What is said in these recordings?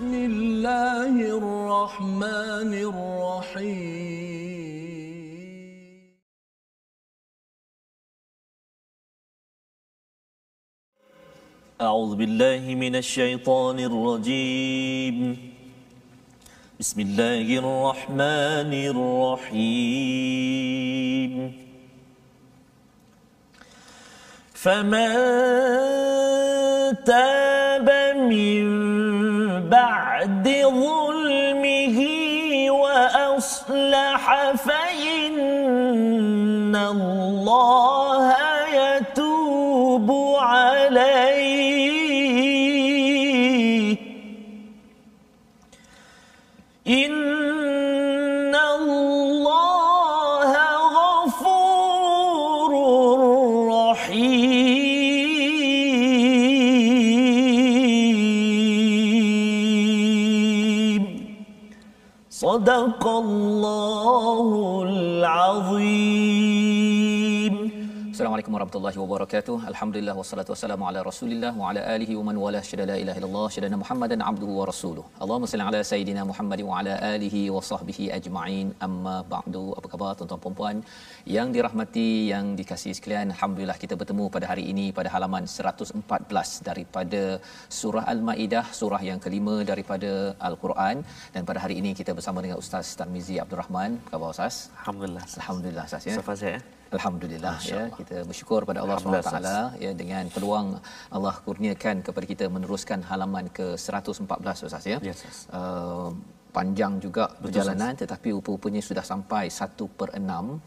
بسم الله الرحمن الرحيم. أعوذ بالله من الشيطان الرجيم. بسم الله الرحمن الرحيم. فمن تاب من بعد ظلمه وأصلح فإن الله يتوب عليه. صدق الله warahmatullahi wabarakatuh. Alhamdulillah wassalatu wassalamu ala Rasulillah wa ala alihi wa man wala syada la ilaha illallah syada Muhammadan abduhu wa rasuluh. Allahumma salli ala sayidina Muhammad wa ala alihi wa sahbihi ajma'in. Amma ba'du. Apa khabar tuan-tuan puan-puan yang dirahmati yang dikasihi sekalian? Alhamdulillah kita bertemu pada hari ini pada halaman 114 daripada surah Al-Maidah, surah yang kelima daripada Al-Quran dan pada hari ini kita bersama dengan Ustaz Tarmizi Abdul Rahman. Apa khabar Ustaz? Alhamdulillah. Alhamdulillah Ustaz ya. Safa saya. Alhamdulillah ya kita bersyukur pada Allah Subhanahu taala ya dengan peluang Allah kurniakan kepada kita meneruskan halaman ke 114 Ustaz ya. Yes, yes. Uh, panjang juga Betul, perjalanan sas. tetapi rupa-rupanya sudah sampai 1 per 6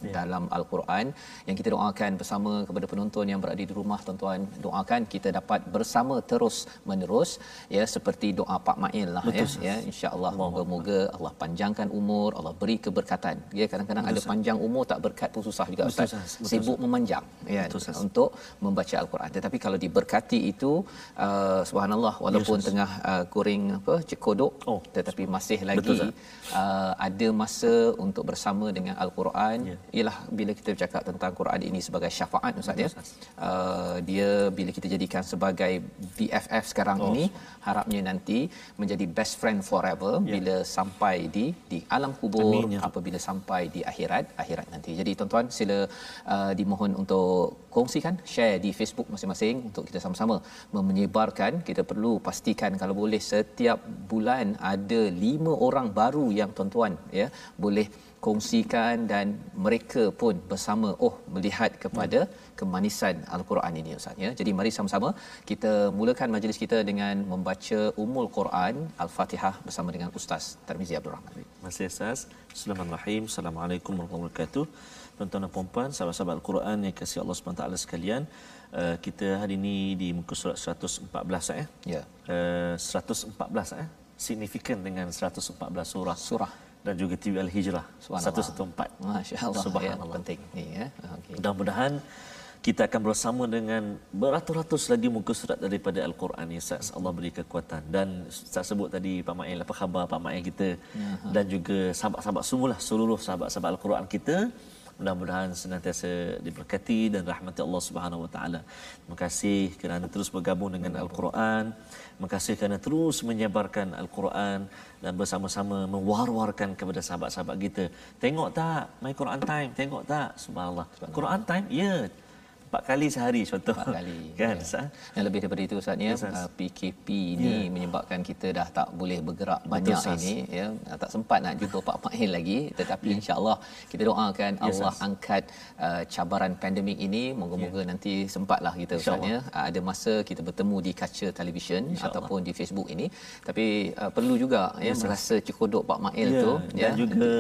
ya. dalam Al-Quran yang kita doakan bersama kepada penonton yang berada di rumah tuan-tuan doakan kita dapat bersama terus menerus ya seperti doa Pak Mail lah Betul, ya sas. ya insya-Allah moga-moga Allah panjangkan umur Allah beri keberkatan ya kadang-kadang Betul, ada sas. panjang umur tak berkat pun susah juga Betul, Ustaz Betul, sibuk sas. memanjang ya Betul, untuk membaca Al-Quran tetapi kalau diberkati itu uh, subhanallah walaupun ya, tengah uh, goreng apa cekodok oh. tetapi masih lagi Betul, uh, ada masa untuk bersama dengan al-Quran yeah. ialah bila kita bercakap tentang Quran ini sebagai syafaat ustaz ya uh, dia bila kita jadikan sebagai BFF sekarang oh. ini harapnya nanti menjadi best friend forever yeah. bila sampai di di alam kubur Amin, ya. apabila sampai di akhirat akhirat nanti jadi tuan-tuan sila uh, dimohon untuk kongsikan share di Facebook masing-masing untuk kita sama-sama menyebarkan kita perlu pastikan kalau boleh setiap bulan ada lima orang baru yang tuan-tuan ya boleh kongsikan dan mereka pun bersama oh melihat kepada kemanisan al-Quran ini ustaz ya. Jadi mari sama-sama kita mulakan majlis kita dengan membaca Ummul Quran Al-Fatihah bersama dengan Ustaz Tarmizi Abdul Rahman. Terima kasih Ustaz. Assalamualaikum warahmatullahi wabarakatuh. Tuan-tuan dan puan-puan, sahabat-sahabat Al-Quran yang kasih Allah SWT sekalian. Uh, kita hari ini di muka surat 114 eh. Ya. Uh, 114 eh. Signifikan dengan 114 surah. Surah dan juga TV Al-Hijrah 114. Masya-Allah. Subhanallah. Ya, penting ni ya. Okay. Mudah-mudahan kita akan bersama dengan beratus-ratus lagi muka surat daripada Al-Quran ni Ustaz. Allah beri kekuatan. Dan Ustaz sebut tadi Pak Mail apa khabar Pak Mail kita ya, dan juga sahabat-sahabat semualah seluruh sahabat-sahabat Al-Quran kita mudah-mudahan senantiasa diberkati dan rahmati Allah Subhanahu Wa Taala. Terima kasih kerana terus bergabung dengan Al-Quran. Terima kasih kerana terus menyebarkan Al-Quran dan bersama-sama mewar-warkan kepada sahabat-sahabat kita. Tengok tak My Quran Time? Tengok tak? Subhanallah. Quran Time? Ya. Yeah empat kali sehari contoh. Empat kali kan ya. yang lebih daripada itu Ustaz ya. Uh, PKP ni ya. menyebabkan kita dah tak boleh bergerak banyak Betul, ini ya. Tak sempat nak jumpa Pak Mahil lagi. Tetapi ya. insyaallah kita doakan ya, Allah sas. angkat uh, cabaran pandemik ini. Moga-moga ya. nanti sempatlah kita Ustaz ya. Uh, ada masa kita bertemu di kaca televisyen ataupun di Facebook ini. Tapi uh, perlu juga ya, ya merasa cekodok Pak Mahil ya. tu ya. dan juga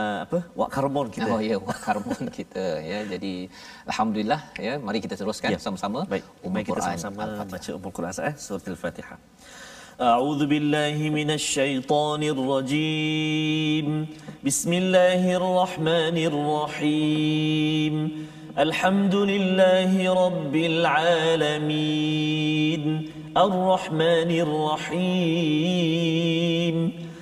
uh, apa wak karbon kita. Oh ya, wak karbon kita ya. Jadi alhamdulillah ya, mari kita teruskan ya. sama-sama Baik, Ummul kita sama-sama baca Ummul Quran eh surah Al-Fatihah. أعوذ بالله من الشيطان الرجيم بسم الله الرحمن الرحيم الحمد لله رب العالمين الرحمن الرحيم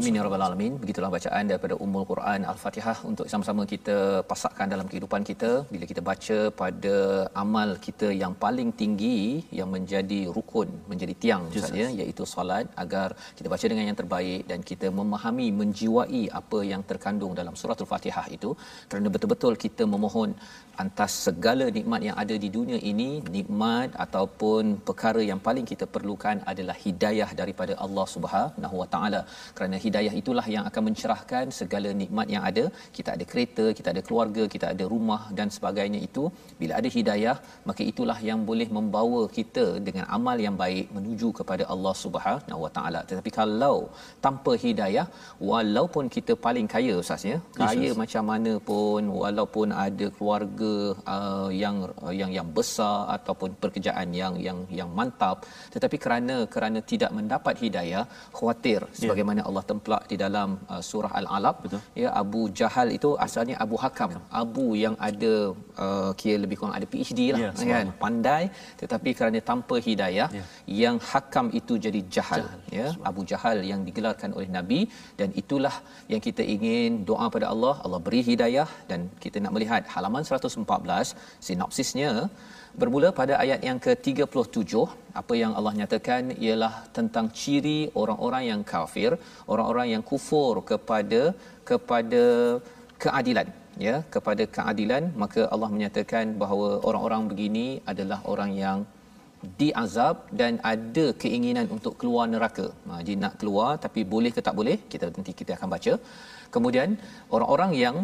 Amin ya rabbal alamin. Begitulah bacaan daripada Ummul Quran Al-Fatihah untuk sama-sama kita pasakkan dalam kehidupan kita. Bila kita baca pada amal kita yang paling tinggi yang menjadi rukun, menjadi tiang saja iaitu solat agar kita baca dengan yang terbaik dan kita memahami, menjiwai apa yang terkandung dalam surah Al-Fatihah itu. Kerana betul-betul kita memohon atas segala nikmat yang ada di dunia ini nikmat ataupun perkara yang paling kita perlukan adalah hidayah daripada Allah Subhanahu Wa Taala. Kerana hidayah itulah yang akan mencerahkan segala nikmat yang ada kita ada kereta kita ada keluarga kita ada rumah dan sebagainya itu bila ada hidayah maka itulah yang boleh membawa kita dengan amal yang baik menuju kepada Allah Subhanahu Wa Taala tetapi kalau tanpa hidayah walaupun kita paling kaya ustaz ya kaya yes, macam mana pun walaupun ada keluarga uh, yang uh, yang yang besar ataupun pekerjaan yang yang yang mantap tetapi kerana kerana tidak mendapat hidayah khawatir ya. sebagaimana yeah. Allah templak di dalam uh, surah al-alaq. Ya Abu Jahal itu asalnya Abu Hakam. Yeah. Abu yang ada uh, kira lebih kurang ada PhD lah yeah, kan? pandai tetapi kerana tanpa hidayah yeah. yang Hakam itu jadi jahal, jahal. ya Abu Jahal yang digelarkan oleh Nabi. Dan itulah yang kita ingin doa pada Allah. Allah beri hidayah dan kita nak melihat halaman 114 sinopsisnya bermula pada ayat yang ke-37 apa yang Allah nyatakan ialah tentang ciri orang-orang yang kafir orang-orang yang kufur kepada kepada keadilan ya kepada keadilan maka Allah menyatakan bahawa orang-orang begini adalah orang yang diazab dan ada keinginan untuk keluar neraka. Ha, dia nak keluar tapi boleh ke tak boleh? Kita nanti kita akan baca. Kemudian orang-orang yang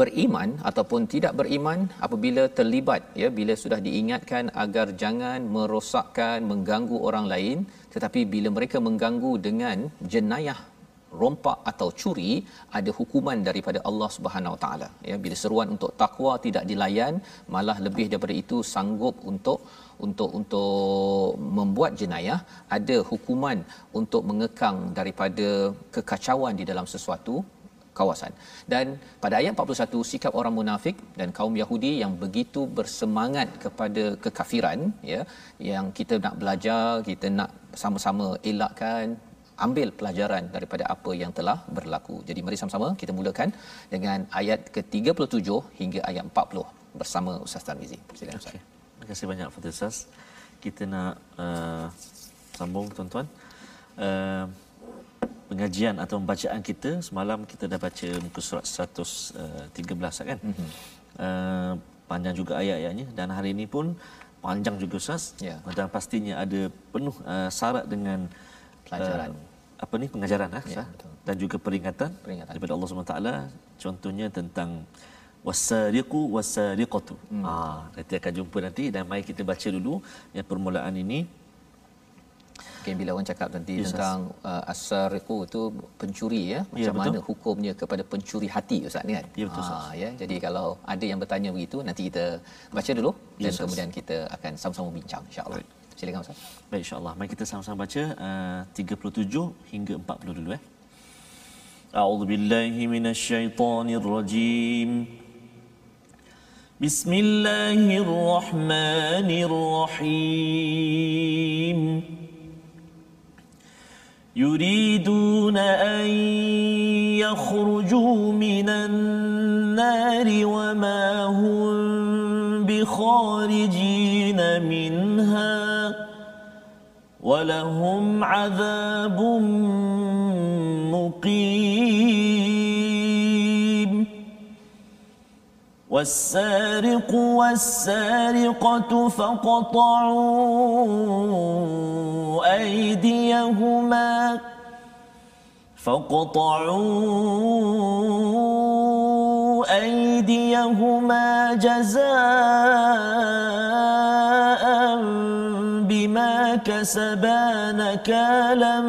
beriman ataupun tidak beriman apabila terlibat ya bila sudah diingatkan agar jangan merosakkan mengganggu orang lain tetapi bila mereka mengganggu dengan jenayah rompak atau curi ada hukuman daripada Allah Subhanahu Wa Taala. Ya bila seruan untuk takwa tidak dilayan malah lebih daripada itu sanggup untuk untuk untuk membuat jenayah ada hukuman untuk mengekang daripada kekacauan di dalam sesuatu kawasan. Dan pada ayat 41 sikap orang munafik dan kaum Yahudi yang begitu bersemangat kepada kekafiran ya yang kita nak belajar, kita nak sama-sama elakkan ambil pelajaran daripada apa yang telah berlaku. Jadi mari sama-sama kita mulakan dengan ayat ke-37 hingga ayat 40 bersama Ustaz Tarmizi. Silakan Ustaz. Okay. Terima kasih banyak Fadil Ustaz. Kita nak uh, sambung tuan-tuan. Uh, pengajian atau pembacaan kita semalam kita dah baca muka surat 113 kan? Mm-hmm. uh, panjang juga ayat-ayatnya dan hari ini pun panjang juga Ustaz. Yeah. dan pastinya ada penuh uh, syarat dengan pelajaran. uh, apa ni? Pengajaran ah ya, dan juga peringatan, peringatan. daripada Allah SWT contohnya tentang wasariqu wasariqatu. Hmm. ah nanti akan jumpa nanti. Dan mari kita baca dulu yang permulaan ini Mungkin bila orang cakap nanti yes, tentang uh, asariqu itu pencuri ya, ya macam ya, mana hukumnya kepada pencuri hati ustaz ni kan. Ya betul ha, ya. Jadi kalau ada yang bertanya begitu nanti kita baca dulu dan yes, kemudian kita akan sama-sama bincang insya-Allah. Silakan ustaz. Baik insya-Allah. Mari kita sama-sama baca uh, 37 hingga 40 dulu eh. A'udzu billahi minasyaitonir rajim. Bismillahirrahmanirrahim. يريدون أن يخرجوا من النار وما هم بخارجين منها ولهم عذاب والسارق والسارقة فقطعوا أيديهما فاقطعوا أيديهما جزاء بما كسبا نكالا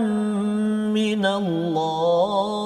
من الله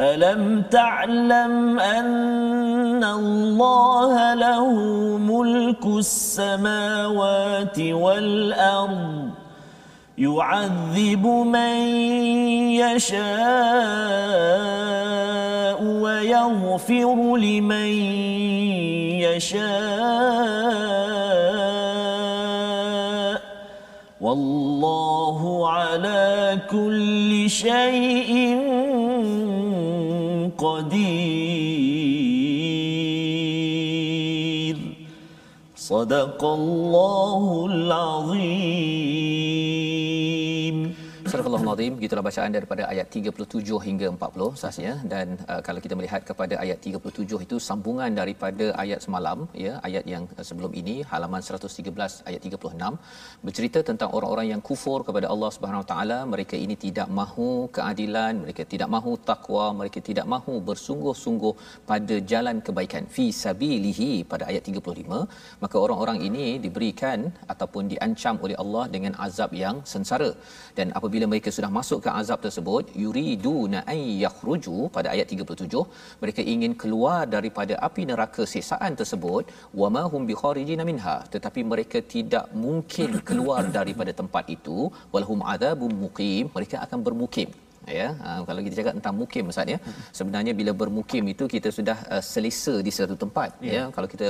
ألم تعلم أن الله له ملك السماوات والأرض؟ يعذب من يشاء ويغفر لمن يشاء والله على كل شيء قدير. صدق الله العظيم. Surah Al-Azim gitulah bacaan daripada ayat 37 hingga 40 sahaja dan uh, kalau kita melihat kepada ayat 37 itu sambungan daripada ayat semalam ya ayat yang uh, sebelum ini halaman 113 ayat 36 bercerita tentang orang-orang yang kufur kepada Allah Subhanahu Wa Taala. Mereka ini tidak mahu keadilan mereka tidak mahu takwa mereka tidak mahu bersungguh-sungguh pada jalan kebaikan. Fi sabilihi pada ayat 35 maka orang-orang ini diberikan ataupun diancam oleh Allah dengan azab yang sengsara. Dan apabila apabila mereka sudah masuk ke azab tersebut yuriduna ay yakhruju pada ayat 37 mereka ingin keluar daripada api neraka sesaan tersebut wama hum bikharijina minha. Tetapi mereka tidak mungkin keluar daripada tempat itu walhum adzabum muqim mereka akan bermukim ya. Ha, kalau kita cakap tentang mukim ustaz ya. Sebenarnya bila bermukim itu kita sudah uh, selesa di satu tempat ya, ya. kalau kita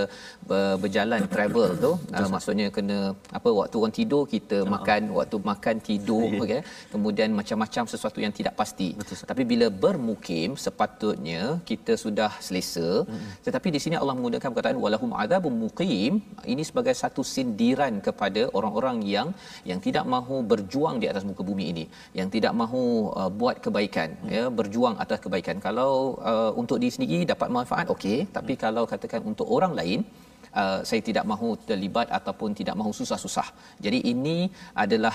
ber, berjalan travel tu uh, maksudnya kena apa waktu orang tidur kita uh makan waktu makan tidur ya. okay? kemudian macam-macam sesuatu yang tidak pasti. Betul, tapi bila bermukim sepatutnya kita sudah selesa. Hmm. tetapi di sini Allah menggunakan perkataan walahum adzabum muqim. Ini sebagai satu sindiran kepada orang-orang yang yang tidak mahu berjuang di atas muka bumi ini. Yang tidak mahu uh, buat buat kebaikan hmm. ya berjuang atas kebaikan kalau uh, untuk diri sendiri dapat manfaat okey tapi hmm. kalau katakan untuk orang lain uh, saya tidak mahu terlibat ataupun tidak mahu susah-susah jadi ini adalah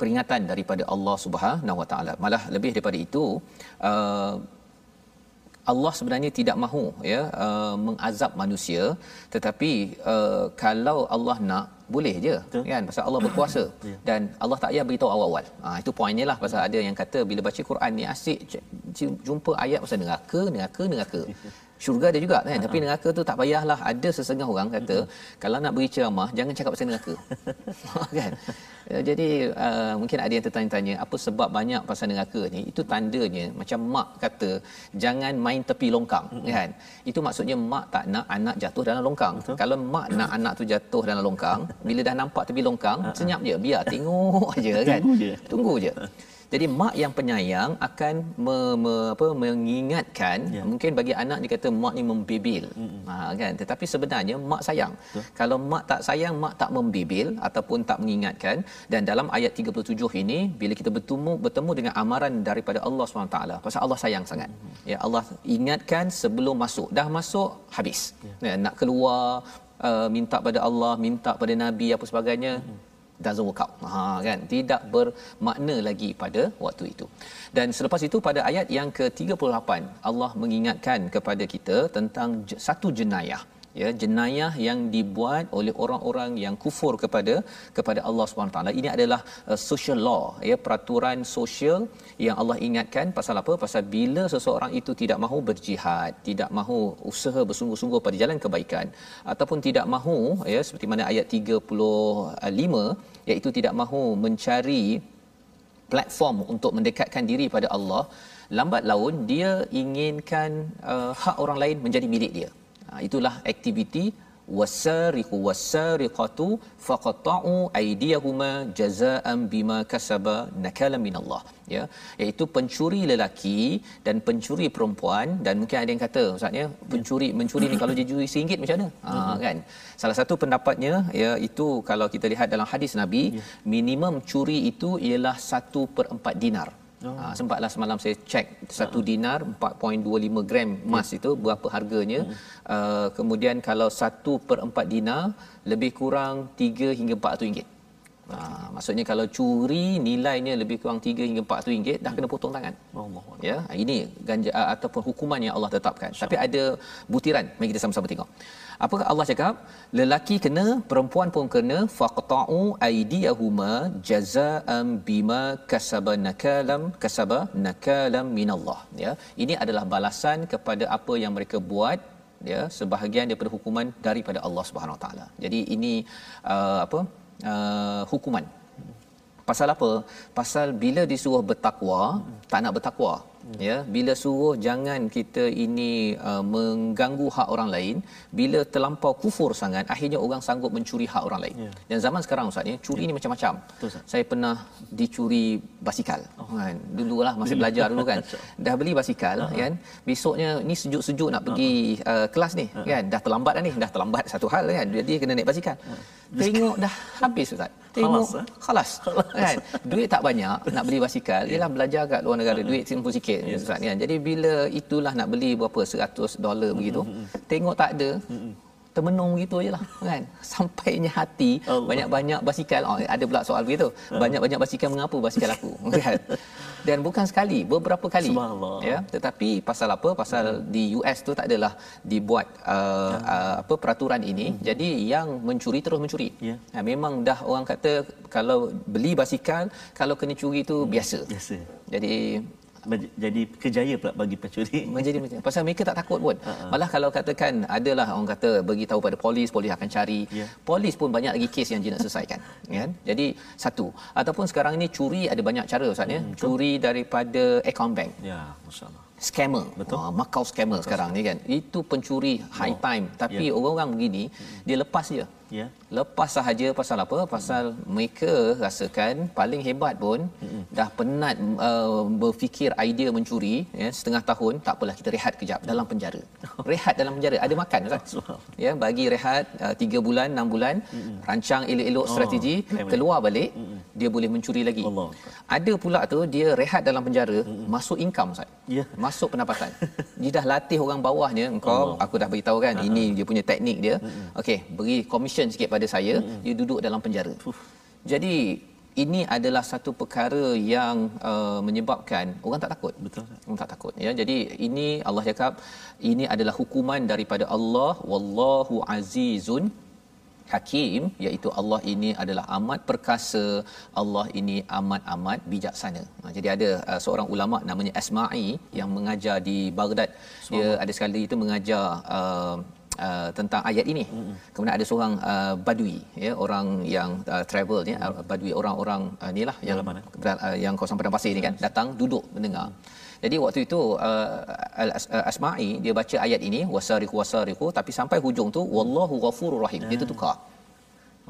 peringatan daripada Allah Subhanahu Wa Taala malah lebih daripada itu uh, Allah sebenarnya tidak mahu ya uh, mengazab manusia tetapi uh, kalau Allah nak boleh je Betul. kan pasal Allah berkuasa ya. dan Allah tak payah beritahu awal-awal. Ha itu poinnya lah pasal ada yang kata bila baca Quran ni asyik jumpa ayat pasal neraka, neraka, neraka. Syurga ada juga kan? Tapi neraka tu tak payahlah. Ada sesengah orang kata kalau nak beri ceramah jangan cakap pasal neraka. kan? Ya, jadi uh, mungkin ada yang tertanya-tanya apa sebab banyak pasal neraka ni? Itu tandanya macam mak kata jangan main tepi longkang mm-hmm. kan? Itu maksudnya mak tak nak anak jatuh dalam longkang. Betul. kalau mak nak anak tu jatuh dalam longkang bila dah nampak tepi longkang senyap je. Biar tengok aja kan? Tunggu je. Tunggu je jadi mak yang penyayang akan me, me, apa, mengingatkan ya. mungkin bagi anak dia kata mak ni membibil. Hmm. Ha, kan? Tetapi sebenarnya mak sayang. Betul. Kalau mak tak sayang, mak tak membibil ataupun tak mengingatkan. Dan dalam ayat 37 ini, bila kita bertemu, bertemu dengan amaran daripada Allah SWT, pasal Allah sayang sangat. Hmm. Ya, Allah ingatkan sebelum masuk. Dah masuk, habis. Ya. Ya, nak keluar, uh, minta pada Allah, minta pada Nabi, apa sebagainya. Hmm doesn't work out. Ha kan tidak bermakna lagi pada waktu itu. Dan selepas itu pada ayat yang ke-38 Allah mengingatkan kepada kita tentang satu jenayah ya jenayah yang dibuat oleh orang-orang yang kufur kepada kepada Allah taala. Ini adalah uh, social law ya peraturan sosial yang Allah ingatkan pasal apa? Pasal bila seseorang itu tidak mahu berjihad tidak mahu usaha bersungguh-sungguh pada jalan kebaikan ataupun tidak mahu ya seperti mana ayat 35 iaitu tidak mahu mencari platform untuk mendekatkan diri pada Allah lambat laun dia inginkan uh, hak orang lain menjadi milik dia itulah aktiviti wasariqu wasariqatu faqata'u aydiyahuma jazaa'an bima kasaba nakala minallah. Ya iaitu pencuri lelaki dan pencuri perempuan dan mungkin ada yang kata ustaznya pencuri mencuri ni kalau dia curi RM1 macam mana? Ha kan? Salah satu pendapatnya ya itu kalau kita lihat dalam hadis nabi ya. minimum curi itu ialah 1/4 dinar Oh. Ha, sempatlah semalam saya cek satu uh dinar 4.25 gram emas yeah. itu berapa harganya. Hmm. Uh, kemudian kalau satu per empat dinar lebih kurang 3 hingga 400 ringgit. Ha, maksudnya kalau curi nilainya lebih kurang 3 hingga 400 ringgit dah kena potong tangan. Allah. Ya, ini ganja ataupun hukuman yang Allah tetapkan. Syah. Tapi ada butiran. Mari kita sama-sama tengok. Apakah Allah cakap? Lelaki kena, perempuan pun kena faqta'u aydiyahuma jazaa'an bima kasaba nakalam kasaba nakalam minallah. Ya. Ini adalah balasan kepada apa yang mereka buat ya sebahagian daripada hukuman daripada Allah Subhanahu Taala. Jadi ini uh, apa? uh, hukuman. Pasal apa? Pasal bila disuruh bertakwa, tak nak bertakwa. Ya, bila suruh jangan kita ini uh, mengganggu hak orang lain, bila terlampau kufur sangat, akhirnya orang sanggup mencuri hak orang lain. Ya. Dan zaman sekarang ustaz ni, curi ya. ni macam-macam. Betul, Saya pernah dicuri basikal. Oh. Kan? Dululah masih belajar dulu kan. Dah beli basikal uh-huh. kan. Besoknya ni sejuk-sejuk nak pergi uh-huh. uh, kelas ni uh-huh. kan. Dah terlambat dah ni, dah terlambat satu hal kan. Jadi kena naik basikal. Uh-huh. Tengok dah habis ustaz. Tengok khalas, eh? khalas. kan. Duit tak banyak nak beli basikal. Yalah belajar kat luar negara duit simpul sikit yes. ustaz kan. Jadi bila itulah nak beli berapa 100 dolar begitu. Tengok tak ada. Termenung begitu je lah kan Sampainya hati Allah. Banyak-banyak basikal oh, Ada pula soal begitu Banyak-banyak basikal mengapa basikal aku kan dan bukan sekali beberapa kali ya tetapi pasal apa pasal hmm. di US tu tak adalah dibuat uh, ya. uh, apa peraturan ini hmm. jadi yang mencuri terus mencuri ya. ha, memang dah orang kata kalau beli basikal kalau kena curi tu hmm. biasa biasa jadi jadi kejaya pula bagi pencuri. Menjadi macam pasal mereka tak takut pun. Uh-huh. Malah kalau katakan adalah orang kata bagi tahu pada polis, polis akan cari. Yeah. Polis pun banyak lagi kes yang dia nak selesaikan, kan? Jadi satu. Ataupun sekarang ini curi ada banyak cara ustaz ya. Hmm, curi daripada account bank. Ya, masya-Allah scammer. Betul. Uh, Macau scammer Betul. sekarang ni kan. Itu pencuri high oh. time. Tapi yeah. orang-orang begini, hmm. dia lepas je. Yeah. Lepas sahaja pasal apa? Pasal hmm. mereka rasakan paling hebat pun hmm. dah penat uh, berfikir idea mencuri ya setengah tahun tak apalah kita rehat kejap dalam penjara. rehat dalam penjara ada makan Ustaz. ya bagi rehat uh, 3 bulan 6 bulan hmm. rancang elok-elok oh. strategi keluar balik hmm. Dia boleh mencuri lagi. Allah. Ada pula tu dia rehat dalam penjara hmm. masuk income Ustaz. Yeah. Masuk pendapatan. dia dah latih orang bawahnya engkau Allah. aku dah beritahu kan uh-huh. ini dia punya teknik dia. Okey beri komisen sikit pada saya hmm. dia duduk dalam penjara Uf. jadi ini adalah satu perkara yang uh, menyebabkan orang tak takut betul orang tak takut ya jadi ini Allah cakap ini adalah hukuman daripada Allah wallahu azizun hakim iaitu Allah ini adalah amat perkasa Allah ini amat-amat bijaksana. Ha, jadi ada uh, seorang ulama namanya Asma'i yang mengajar di Baghdad. Dia ada sekali itu mengajar uh, uh, tentang ayat ini. Mm-hmm. Kemudian ada seorang uh, badui ya orang yang uh, travel ya mm-hmm. badui orang-orang uh, inilah yang uh, yang kawasan padang pasir ni kan datang duduk mendengar. Mm-hmm. Jadi waktu itu uh, Asma'i dia baca ayat ini wasariqu wasariqu tapi sampai hujung tu wallahu ghafurur rahim. Dia tukar.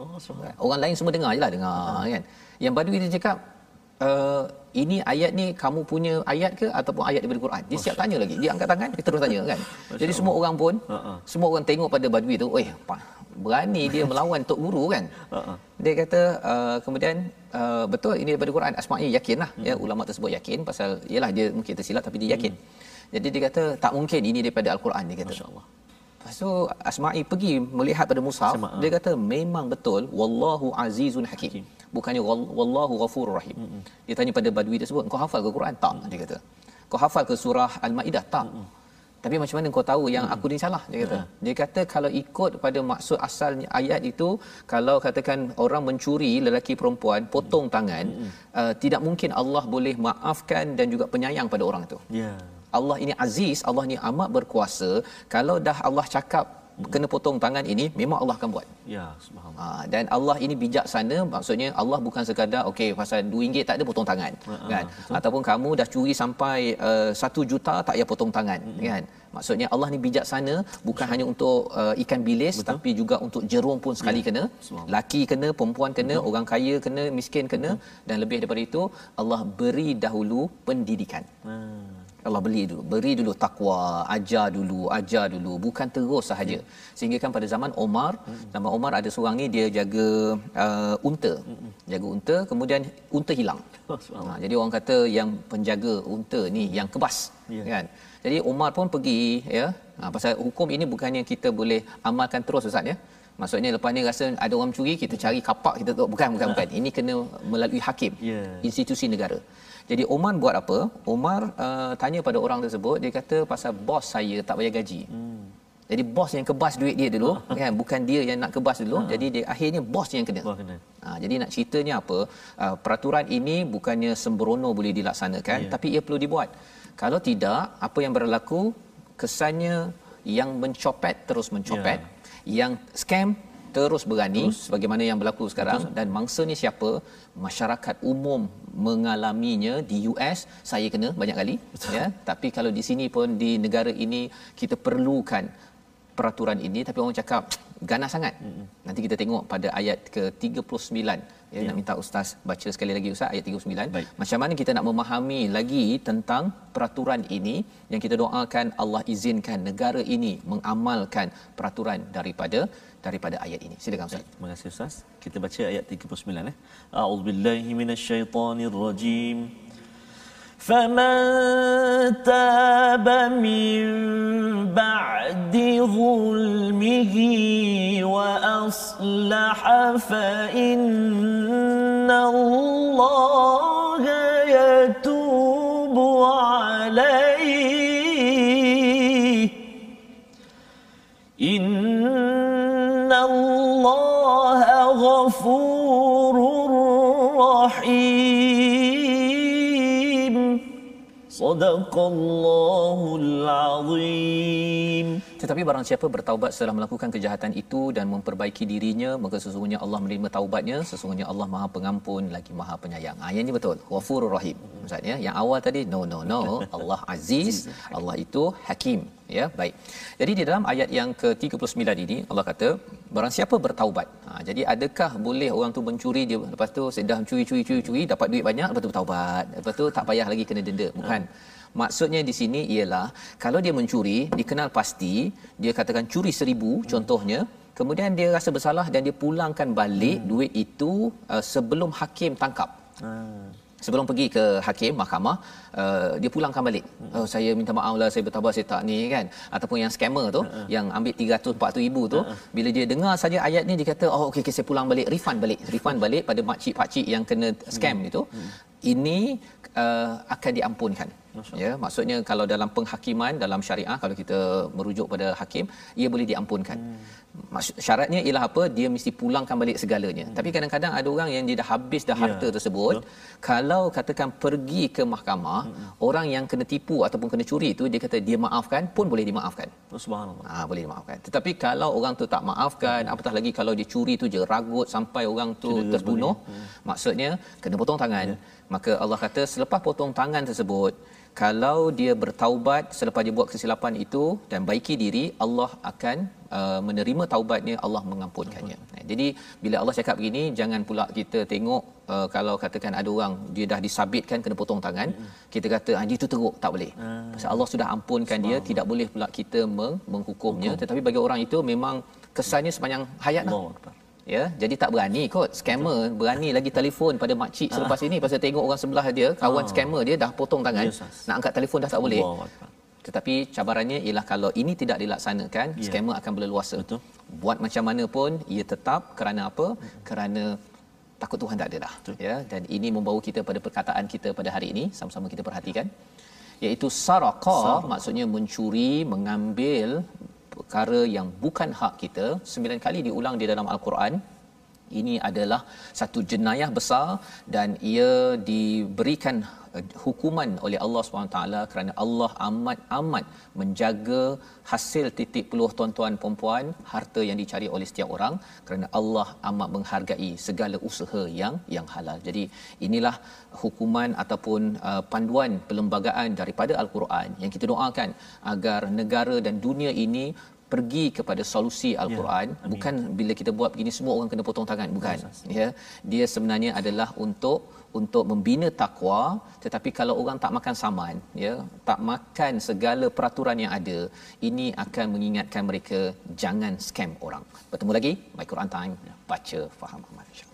Oh, Orang lain semua dengar jelah dengar uh. kan. Yang badui dia cakap uh, ini ayat ni kamu punya ayat ke ataupun ayat daripada Quran? Dia siap tanya lagi. Dia angkat tangan, dia terus tanya kan. Jadi semua orang pun, uh-uh. semua orang tengok pada badui tu, "Oi, berani dia melawan tok guru kan?" Uh-uh. Dia kata uh, kemudian uh, betul ini daripada Quran. Asma'i yakinlah uh-huh. ya ulama tersebut yakin pasal yalah dia mungkin tersilap tapi dia yakin. Uh-huh. Jadi dia kata tak mungkin ini daripada al-Quran dia kata. Masya-Allah. Lepas tu Asma'i pergi melihat pada mushaf, dia kata memang betul wallahu azizun hakim. hakim bukannya wallahu ghafurur rahim. Mm-hmm. Dia tanya pada badui tersebut, "Kau hafal ke Quran?" Tak, dia kata. "Kau hafal ke surah Al-Maidah?" Tak. Mm-hmm. Tapi macam mana kau tahu yang aku ni salah? Dia kata. Yeah. Dia kata kalau ikut pada maksud asalnya ayat itu, kalau katakan orang mencuri lelaki perempuan, potong tangan, mm-hmm. uh, tidak mungkin Allah boleh maafkan dan juga penyayang pada orang itu. Yeah. Allah ini aziz, Allah ini amat berkuasa. Kalau dah Allah cakap kena potong tangan ini memang Allah akan buat. Ya, subhanallah. Ha, dan Allah ini bijaksana maksudnya Allah bukan sekadar okey pasal RM2 tak ada potong tangan ha, kan. Betul. Ataupun kamu dah curi sampai uh, 1 juta tak payah potong tangan hmm. kan. Maksudnya Allah ni bijaksana bukan hanya untuk uh, ikan bilis Betul. tapi juga untuk jerung pun sekali ya. kena. Laki kena, perempuan kena, Betul. orang kaya kena, miskin kena Betul. dan lebih daripada itu Allah beri dahulu pendidikan. Hmm Allah beli dulu beri dulu takwa ajar dulu ajar dulu bukan terus sahaja hmm. sehingga kan pada zaman Omar hmm. nama Omar ada seorang ni dia jaga uh, unta hmm. jaga unta kemudian unta hilang oh, ha, jadi orang kata yang penjaga unta ni yang kebas yeah. kan jadi Omar pun pergi ya ha, pasal hukum ini bukannya kita boleh amalkan terus ustaz ya Maksudnya lepas ni rasa ada orang mencuri kita cari kapak kita tahu bukan bukan bukan ini kena melalui hakim yeah. institusi negara. Jadi Omar buat apa? Omar uh, tanya pada orang tersebut dia kata pasal bos saya tak bayar gaji. Hmm. Jadi bos yang kebas duit dia dulu kan bukan dia yang nak kebas dulu. Ha. Jadi dia akhirnya bos yang kena. kena. Ha, jadi nak ceritanya apa? Uh, peraturan ini bukannya sembrono boleh dilaksanakan yeah. tapi ia perlu dibuat. Kalau tidak apa yang berlaku kesannya yang mencopet terus mencopet. Yeah yang scam terus berani terus. sebagaimana yang berlaku sekarang Betul. dan mangsanya siapa masyarakat umum mengalaminya di US saya kena banyak kali Betul. ya tapi kalau di sini pun di negara ini kita perlukan peraturan ini tapi orang cakap ganas sangat. Mm-hmm. Nanti kita tengok pada ayat ke-39 ya yeah. nak minta ustaz baca sekali lagi ustaz ayat 39. Baik. Macam mana kita nak memahami lagi tentang peraturan ini yang kita doakan Allah izinkan negara ini mengamalkan peraturan daripada daripada ayat ini. Silakan ustaz. Terima kasih ustaz. Kita baca ayat 39 eh. A'udzubillahi minasyaitonirrajim. فمن تاب من بعد ظلمه واصلح فان الله يتوب عليه غفور رحيم. صدق الله العظيم. Tetapi barang siapa bertaubat setelah melakukan kejahatan itu dan memperbaiki dirinya, maka sesungguhnya Allah menerima taubatnya, sesungguhnya Allah Maha Pengampun lagi Maha Penyayang. Ah yang ini betul. Ghafurur Rahim. Maksudnya yang awal tadi no no no, Allah Aziz, Allah itu Hakim. Ya, baik. Jadi di dalam ayat yang ke-39 ini Allah kata, barang siapa bertaubat. Ha, jadi adakah boleh orang tu mencuri dia lepas tu sedang curi-curi-curi dapat duit banyak lepas tu bertaubat. Lepas tu tak payah lagi kena denda. Bukan. Maksudnya di sini ialah kalau dia mencuri dikenal pasti dia katakan curi seribu hmm. contohnya kemudian dia rasa bersalah dan dia pulangkan balik hmm. duit itu uh, sebelum hakim tangkap. Hmm sebelum pergi ke hakim mahkamah uh, dia pulangkan balik oh, saya minta maaf lah saya bertabar saya tak ni kan ataupun yang scammer tu uh-huh. yang ambil 300 400 ribu tu uh-huh. bila dia dengar saja ayat ni dia kata oh okey okay, saya pulang balik refund balik refund balik pada makcik pakcik yang kena scam uh-huh. itu uh-huh. Ini uh, akan diampunkan ya maksudnya kalau dalam penghakiman dalam syariah kalau kita merujuk pada hakim ia boleh diampunkan hmm maksud syaratnya ialah apa dia mesti pulangkan balik segalanya hmm. tapi kadang-kadang ada orang yang dia dah habis dah ya, harta yeah. tersebut Betul. kalau katakan pergi ke mahkamah hmm. orang yang kena tipu ataupun kena curi itu dia kata dia maafkan pun boleh dimaafkan oh, subhanallah ha, boleh dimaafkan tetapi kalau orang tu tak maafkan hmm. apatah lagi kalau dia curi tu je ragut sampai orang tu Cedera terbunuh hmm. maksudnya kena potong tangan yeah. Maka Allah kata selepas potong tangan tersebut kalau dia bertaubat selepas dia buat kesilapan itu dan baiki diri Allah akan uh, menerima taubatnya Allah mengampunkannya. Uh, jadi bila Allah cakap begini jangan pula kita tengok uh, kalau katakan ada orang dia dah disabitkan kena potong tangan uh, kita kata ah dia tu teruk tak boleh. Uh, Pasal Allah sudah ampunkan dia tidak boleh pula kita meng- menghukumnya. Hukum. tetapi bagi orang itu memang kesannya sepanjang hayat lah ya jadi tak berani kot scammer Betul. berani lagi telefon pada makcik ah. selepas ini pasal tengok orang sebelah dia kawan ah. scammer dia dah potong tangan yes, nak angkat telefon dah tak boleh wow. tetapi cabarannya ialah kalau ini tidak dilaksanakan yeah. scammer akan berleluasa Betul. buat macam mana pun ia tetap kerana apa hmm. kerana takut Tuhan tak ada dah Betul. ya dan ini membawa kita pada perkataan kita pada hari ini sama-sama kita perhatikan iaitu saraqa maksudnya mencuri mengambil perkara yang bukan hak kita sembilan kali diulang di dalam al-Quran ini adalah satu jenayah besar dan ia diberikan hukuman oleh Allah SWT kerana Allah amat-amat menjaga hasil titik peluh tuan-tuan perempuan harta yang dicari oleh setiap orang kerana Allah amat menghargai segala usaha yang yang halal. Jadi inilah hukuman ataupun uh, panduan perlembagaan daripada al-Quran yang kita doakan agar negara dan dunia ini pergi kepada solusi al-Quran ya, bukan bila kita buat begini semua orang kena potong tangan. Bukan. Ya. Dia sebenarnya adalah untuk untuk membina takwa tetapi kalau orang tak makan saman ya tak makan segala peraturan yang ada ini akan mengingatkan mereka jangan scam orang. Bertemu lagi my Quran time. Baca faham amal insyaallah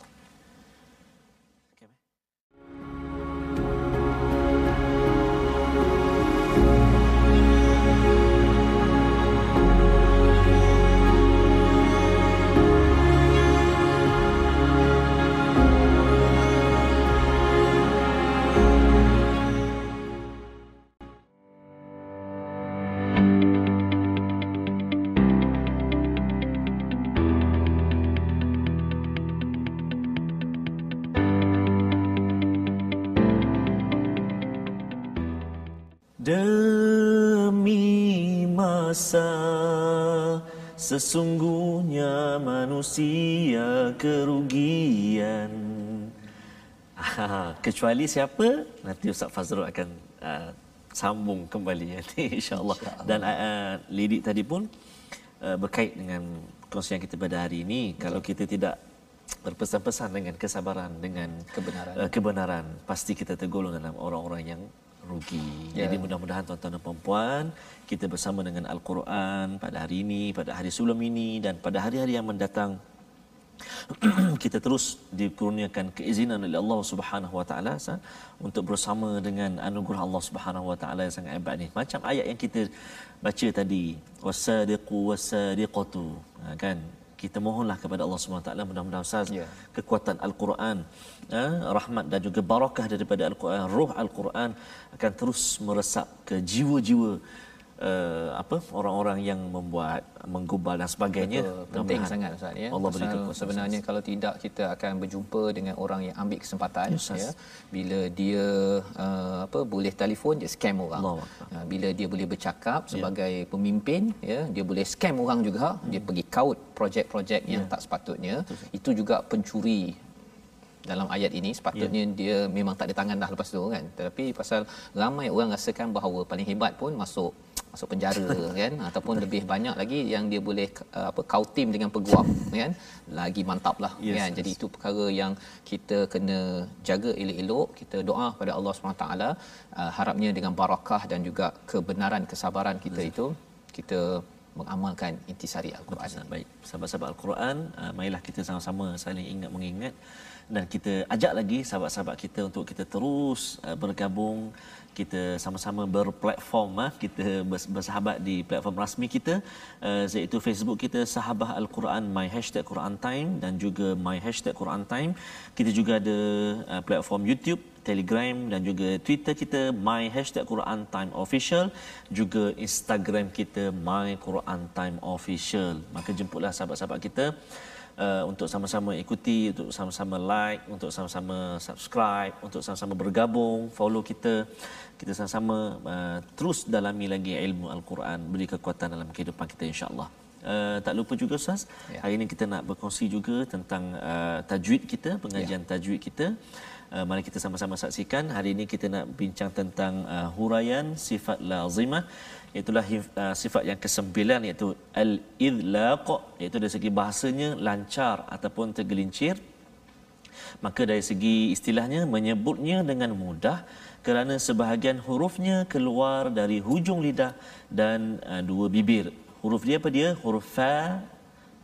masa Sesungguhnya manusia kerugian. Kecuali siapa? Nanti Ustaz Fazrul akan uh, Sambung kembali nanti insyaAllah. Insya Dan uh, lirik tadi pun uh, Berkait dengan Kongsian kita pada hari ini. Betul. Kalau kita tidak Berpesan-pesan dengan kesabaran Dengan kebenaran, uh, kebenaran Pasti kita tergolong dalam orang-orang yang rugi. Yeah. Jadi mudah-mudahan tuan-tuan dan puan-puan kita bersama dengan Al-Quran pada hari ini, pada hari sebelum ini dan pada hari-hari yang mendatang kita terus dikurniakan keizinan oleh Allah Subhanahu Wa Taala untuk bersama dengan anugerah Allah Subhanahu Wa Taala yang sangat hebat ni. Macam ayat yang kita baca tadi, wasadiqu wasadiqatu. Ha, kan? Kita mohonlah kepada Allah Subhanahu taala mudah-mudahan ustaz yeah. kekuatan al-Quran eh, rahmat dan juga barakah daripada al-Quran roh al-Quran akan terus meresap ke jiwa-jiwa uh, apa orang-orang yang membuat menggubal dan sebagainya Betul, penting sangat ustaz ya Allah beri kekuatan sebenarnya kalau tidak kita akan berjumpa dengan orang yang ambil kesempatan yes, ya bila dia uh, apa boleh telefon dia scam orang Allah. Uh, bila dia boleh bercakap ya. sebagai yeah. pemimpin ya dia boleh scam orang juga hmm. dia pergi kaut projek-projek yang yeah. tak sepatutnya Betul. itu juga pencuri dalam ayat ini sepatutnya yeah. dia memang tak ada tangan dah lepas tu kan tetapi pasal ramai orang rasakan bahawa paling hebat pun masuk masuk penjara kan ataupun lebih banyak lagi yang dia boleh uh, apa kau tim dengan peguam kan lagi mantap lah yes, kan yes. jadi itu perkara yang kita kena jaga elok-elok kita doa kepada Allah SWT uh, harapnya dengan barakah dan juga kebenaran kesabaran kita yes. itu kita mengamalkan intisari al-Quran. Baik, sahabat-sahabat al-Quran, uh, marilah kita sama-sama saling ingat mengingat dan kita ajak lagi sahabat-sahabat kita untuk kita terus uh, bergabung kita sama-sama berplatform ah kita bersahabat di platform rasmi kita uh, iaitu Facebook kita Sahabah Al-Quran my hashtag Quran Time dan juga my hashtag Quran Time. Kita juga ada uh, platform YouTube Telegram dan juga Twitter kita my hashtag Quran Time Official juga Instagram kita my Quran Time Official. Maka jemputlah sahabat-sahabat kita uh, untuk sama-sama ikuti, untuk sama-sama like, untuk sama-sama subscribe, untuk sama-sama bergabung, follow kita. Kita sama-sama uh, terus dalami lagi ilmu Al-Quran, beri kekuatan dalam kehidupan kita insya-Allah. Uh, tak lupa juga Ustaz, ya. hari ini kita nak berkongsi juga tentang uh, tajwid kita, pengajian ya. tajwid kita. Uh, mari kita sama-sama saksikan. Hari ini kita nak bincang tentang uh, huraian sifat lazimah itulah uh, sifat yang kesembilan iaitu al-idlaq iaitu dari segi bahasanya lancar ataupun tergelincir. Maka dari segi istilahnya menyebutnya dengan mudah kerana sebahagian hurufnya keluar dari hujung lidah dan uh, dua bibir. Huruf dia apa dia? Huruf fa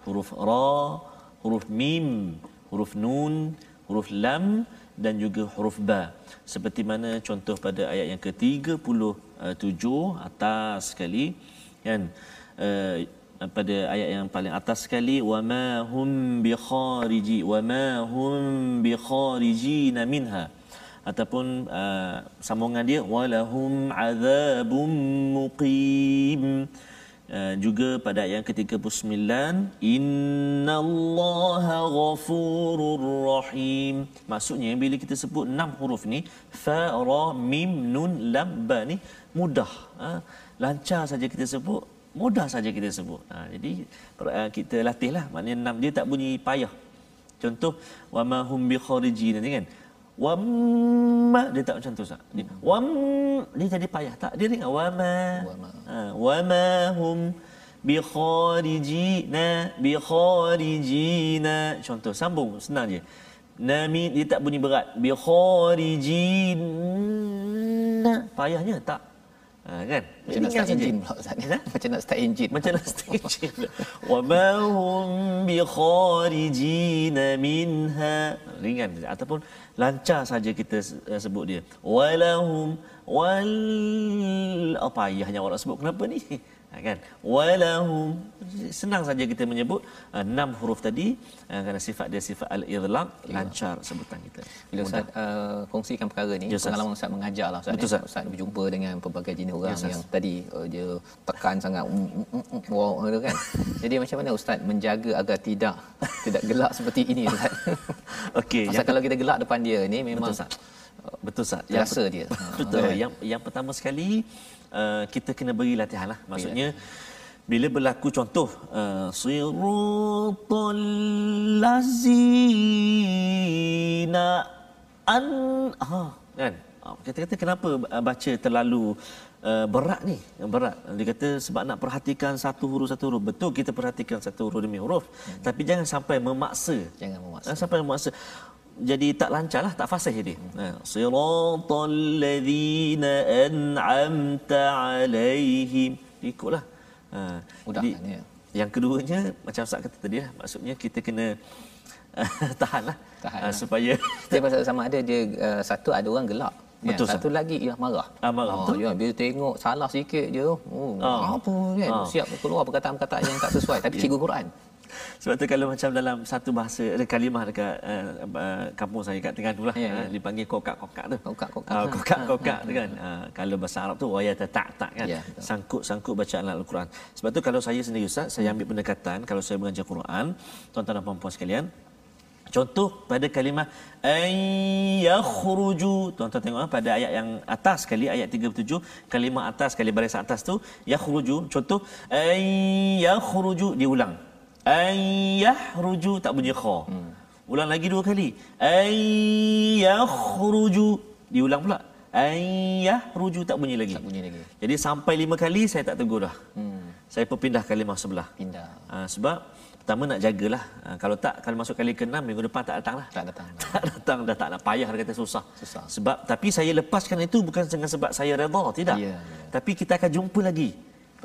huruf ra huruf mim huruf nun huruf lam dan juga huruf ba. Seperti mana contoh pada ayat yang ke-37 atas sekali kan? Uh, pada ayat yang paling atas sekali wama hum bi khariji wama hum bi kharijina minha. Ataupun uh, sambungan dia walahum azabum muqim. Uh, juga pada ayat yang ke-39 innallaha ghafurur rahim. Maksudnya bila kita sebut enam huruf ni fa ra mim nun lam ba ni mudah ha? lancar saja kita sebut mudah saja kita sebut. Ha, jadi uh, kita latihlah. Maknanya enam dia tak bunyi payah. Contoh wa ma hum bi kharijin. Kan Wamma dia tak macam tu sah. Dia wam dia jadi payah tak? Dia dengar wama. Wama. Ha, wama hum bi kharijina bi kharijina contoh sambung senang je nami dia tak bunyi berat bi kharijina payahnya tak ha, kan? Macam nak start enjin pula Ustaz. Ha? Macam nak start enjin. macam nak stage wa ma hum bi kharijina minha. Ringan. Ataupun lancar saja kita uh, sebut dia. Walahum wal apa ayahnya orang sebut? Kenapa ni kan walahum senang saja kita menyebut uh, enam huruf tadi uh, kerana sifat dia sifat al-idlaq lancar sebutan kita Bila Ustaz uh, kongsikan perkara ni, Ustaz. pengalaman Ustaz mengajar lah Ustaz. Betul, ni. Ustaz. Ustaz berjumpa dengan pelbagai jenis orang Ustaz. yang tadi uh, dia tekan sangat mm, mm, mm, wow, tu kan. Jadi macam mana Ustaz menjaga agar tidak tidak gelak seperti ini Ustaz? okey Pasal kalau kita gelak depan dia ni memang Betul, Ustaz. Betul Ustaz. Terasa dia. Betul. Ha? Yang yang pertama sekali uh, kita kena beri latihan lah. Maksudnya bila berlaku contoh uh, siratal lazina an ha kan? Ah, kita kata kenapa uh, baca terlalu uh, berat ni? Berat. Dia kata sebab nak perhatikan satu huruf satu huruf. Betul kita perhatikan satu huruf demi huruf. Hmm. tapi jangan sampai memaksa. Jangan memaksa. Jangan sampai memaksa jadi tak lancar lah tak fasih dia ha siratal ladzina an'amta alaihim ikutlah ha Mudah jadi, ya. yang keduanya macam Ustaz kata tadi lah maksudnya kita kena tahanlah Tahan Ah, lah. supaya Dia pasal sama ada dia uh, satu ada orang gelak. Betul, ya, satu lagi ialah marah. Ah, marah, Oh, ya, bila tengok salah sikit je, oh, Ah. apa kan? Ah. Siap keluar perkataan-perkataan yang tak sesuai tapi cikgu Quran. Sebab tu kalau macam dalam satu bahasa ada kalimah dekat uh, uh, kampung saya kat Terengganu lah Ya, ya. uh, dipanggil kokak-kokak tu. Kokak-kokak. Ha, kokak-kokak tu kan. Uh, kalau bahasa Arab tu wayata tak-tak kan. Ya, betul. Sangkut-sangkut bacaan Al-Quran. Sebab tu kalau saya sendiri Ustaz, saya ambil pendekatan kalau saya mengajar Quran, tuan-tuan dan puan-puan sekalian, Contoh pada kalimah ayyakhruju. Tuan-tuan tengok ah, pada ayat yang atas sekali ayat 37, kalimah atas sekali barisan atas tu yakhruju. Contoh ayyakhruju diulang. Ayyahruju tak bunyi kha. Hmm. Ulang lagi dua kali. Ayyakhruju diulang pula. Ayyahruju tak bunyi lagi. Tak bunyi lagi. Jadi sampai lima kali saya tak tegur dah. Hmm. Saya perpindah kalimah sebelah. Pindah. Ha, sebab pertama nak jagalah. Ha, kalau tak kalau masuk kali ke-6 minggu depan tak datang lah. Tak datang. Tak datang dah tak nak payah dia kata susah. Susah. Sebab tapi saya lepaskan itu bukan dengan sebab saya redha tidak. Ya, ya. Tapi kita akan jumpa lagi.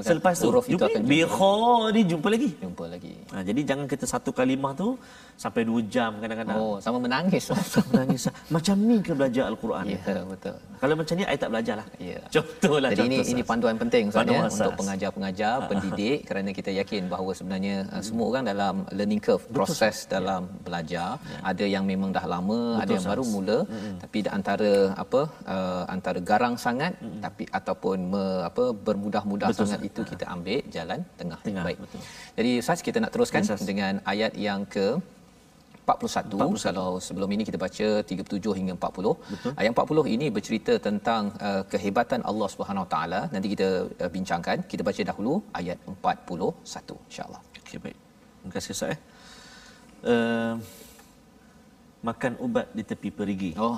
Selepas tu huruf itu jumpa akan bi khadi jumpa lagi. Jumpa lagi. Ha, jadi jangan kita satu kalimah tu sampai dua jam kadang-kadang. Oh, sama menangis. Menangis. Macam ni ke belajar al-Quran. ya, betul. Kalau macam ni saya tak belajar lah. Ya. Contohlah Jadi ini contoh, ini Ustaz. panduan penting Ustaz ya Panduan untuk asas. pengajar-pengajar, pendidik kerana kita yakin bahawa sebenarnya uh, semua orang dalam learning curve, proses dalam belajar. Ada yang memang dah lama, ada yang Ustaz. baru mula, tapi di antara apa uh, antara garang sangat tapi ataupun me, apa bermudah-mudah Betul, sangat Ustaz. itu kita ambil jalan tengah. Tengah, Baik. betul. Jadi Ustaz kita nak teruskan Ya, Ustaz. dengan ayat yang ke 41. 41. kalau sebelum ini kita baca 37 hingga 40 Betul. ayat 40 ini bercerita tentang uh, kehebatan Allah Subhanahu Wa Taala nanti kita uh, bincangkan kita baca dahulu ayat 41 insyaallah Okey baik. Terima kasih Ustaz eh. Uh, makan ubat di tepi perigi. oh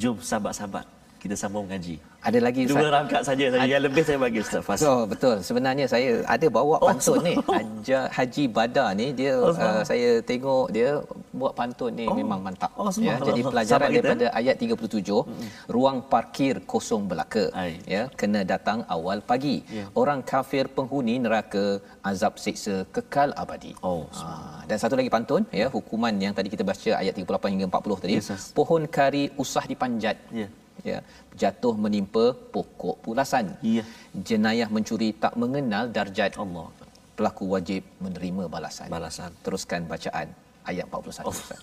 Jom sahabat-sahabat kita sambung ngaji. Ada lagi Dua rakaat saja saja. Yang lebih saya bagi Ustaz Fas. Oh betul. Sebenarnya saya ada bawa Oh, pantun ni. Haja Haji Badar ni dia Oh, uh, saya tengok dia buat pantun ni Oh. memang mantap. Oh, ya, jadi Sahabat pelajaran kita. daripada ayat 37, ruang parkir kosong belaka. Ai. Ya, kena datang awal pagi. Ya. Orang kafir penghuni neraka azab siksa kekal abadi. Oh, Ah, dan satu lagi pantun ya, hukuman yang tadi kita baca ayat 38 hingga 40 tadi. Yes. Pohon kari usah dipanjat. Ya. Ya, jatuh menimpa pokok pulasan. Ya. Jenayah mencuri tak mengenal darjat. Allah. Pelaku wajib menerima balasan. Balasan. Teruskan bacaan ayat 41. Oh. Ustaz.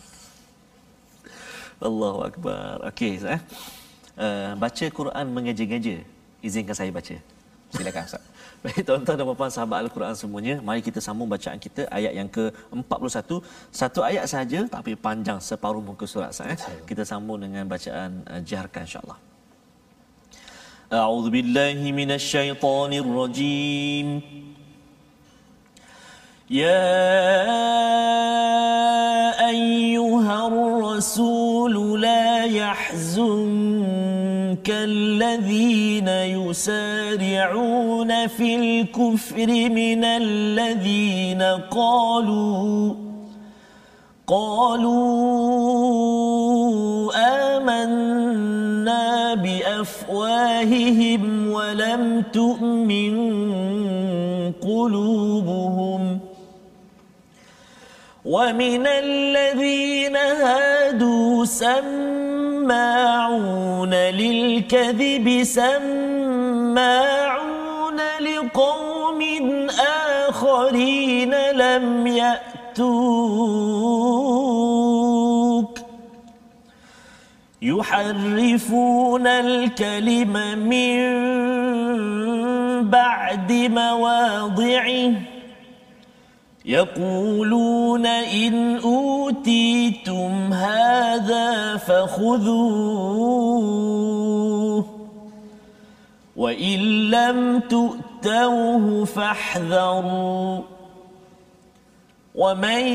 Allahu akbar. Okey Ustaz eh. Uh, baca Quran mengeja-geja. Izinkan saya baca. Silakan Ustaz. Baik tuan-tuan dan puan-puan sahabat Al-Quran semuanya, mari kita sambung bacaan kita ayat yang ke-41. Satu ayat saja tapi panjang separuh muka surat Ustaz eh. Kita sambung dengan bacaan uh, jaharkan insya-Allah. A'udzu billahi minasyaitonir rajim. يا أيها الرسول لا يحزنك الذين يسارعون في الكفر من الذين قالوا قالوا آمنا بأفواههم ولم تؤمن قلوبهم. ومن الذين هادوا سماعون للكذب سماعون لقوم آخرين لم يأتوك. يحرفون الكلم من بعد مواضعه. يقولون إن أوتيتم هذا فخذوه وإن لم تؤتوه فاحذروا ومن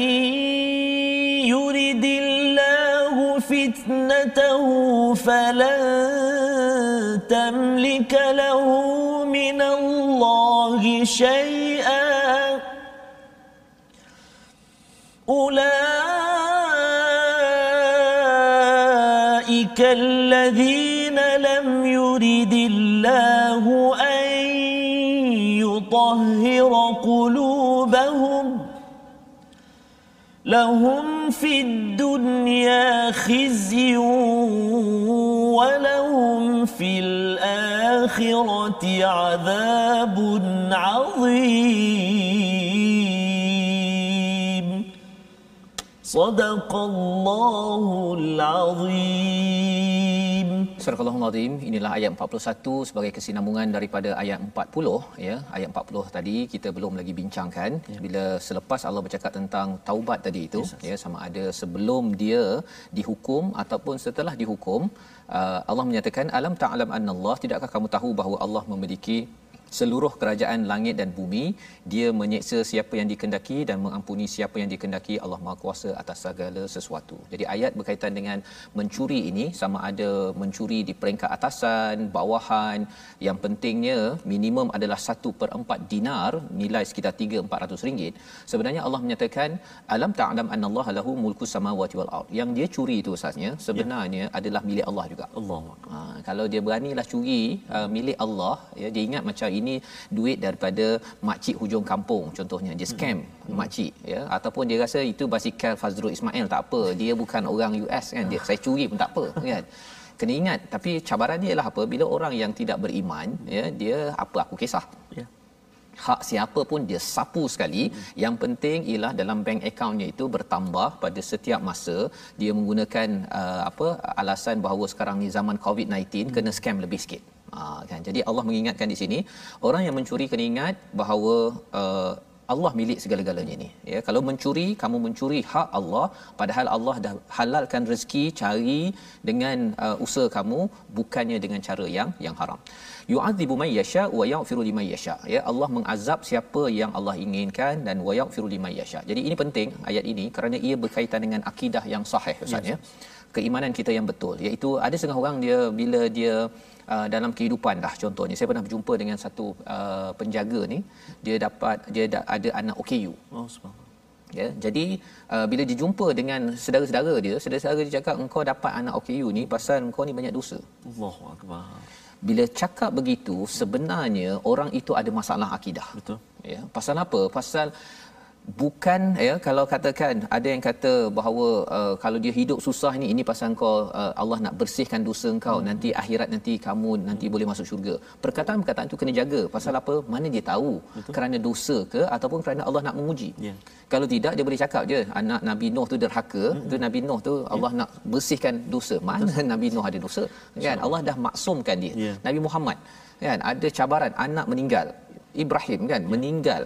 يرد الله فتنته فلن تملك له من الله شيئا أولئك الذين لم يرد الله أن يطهر قلوبهم لهم في الدنيا خزي ولهم في الآخرة عذاب عظيم. صدق الله العظيم Surah Al-Azim inilah ayat 41 sebagai kesinambungan daripada ayat 40 ya ayat 40 tadi kita belum lagi bincangkan ya. bila selepas Allah bercakap tentang taubat tadi itu yes, ya sama ada sebelum dia dihukum ataupun setelah dihukum uh, Allah menyatakan alam ta'lam annallah tidakkah kamu tahu bahawa Allah memiliki seluruh kerajaan langit dan bumi. Dia menyeksa siapa yang dikendaki dan mengampuni siapa yang dikendaki. Allah Maha Kuasa atas segala sesuatu. Jadi ayat berkaitan dengan mencuri ini sama ada mencuri di peringkat atasan bawahan. Yang pentingnya minimum adalah 1 per 4 dinar nilai sekitar 3-400 ringgit. Sebenarnya Allah menyatakan alam ta'lam Allah lahu mulku samawati wal ard. Yang dia curi itu asasnya sebenarnya ya. adalah milik Allah juga. Allah ha, kalau dia beranilah curi uh, milik Allah ya dia ingat macam ini duit daripada makcik hujung kampung contohnya. Dia scam hmm. makcik ya. Ataupun dia rasa itu basikal Fazrul Ismail tak apa. Dia bukan orang US kan. Dia saya curi pun tak apa kan. Kena ingat tapi cabaran dia ialah apa? Bila orang yang tidak beriman ya dia apa? Aku kisah. Ya. Hak siapa pun dia sapu sekali. Hmm. yang penting ialah dalam bank accountnya itu bertambah pada setiap masa. Dia menggunakan uh, apa alasan bahawa sekarang ni zaman COVID-19 hmm. kena scam lebih sikit Ha, kan? Jadi Allah mengingatkan di sini orang yang mencuri kena ingat bahawa uh, Allah milik segala-galanya ini. Ya, kalau mencuri, kamu mencuri hak Allah, padahal Allah dah halalkan rezeki cari dengan uh, usaha kamu, bukannya dengan cara yang yang haram. Yu'adzibu may yasha wa yaghfiru liman yasha. Ya, Allah mengazab siapa yang Allah inginkan dan wa yaghfiru liman yasha. Jadi ini penting ayat ini kerana ia berkaitan dengan akidah yang sahih Ustaz yes. ya. Keimanan kita yang betul, iaitu ada setengah orang dia bila dia uh, dalam kehidupan dah contohnya. Saya pernah berjumpa dengan satu uh, penjaga ni. Dia dapat dia da- ada anak OKU oh subhanallah. Ya jadi uh, bila dijumpa dengan saudara-saudara dia saudara-saudara dia cakap engkau dapat anak OKU ni pasal engkau ni banyak dosa. Allahu akbar. Bila cakap begitu sebenarnya orang itu ada masalah akidah. Betul. Ya pasal apa? Pasal bukan ya kalau katakan ada yang kata bahawa uh, kalau dia hidup susah ni ini pasal kau uh, Allah nak bersihkan dosa kau hmm. nanti akhirat nanti kamu nanti boleh masuk syurga perkataan-perkataan itu kena jaga pasal apa mana dia tahu Betul. kerana dosa ke ataupun kerana Allah nak menguji yeah. kalau tidak dia boleh cakap je anak Nabi Nuh tu derhaka hmm. tu Nabi Nuh tu Allah yeah. nak bersihkan dosa mana Betul. Nabi Nuh ada dosa kan Allah dah maksumkan dia yeah. Nabi Muhammad kan ada cabaran anak meninggal Ibrahim kan yeah. meninggal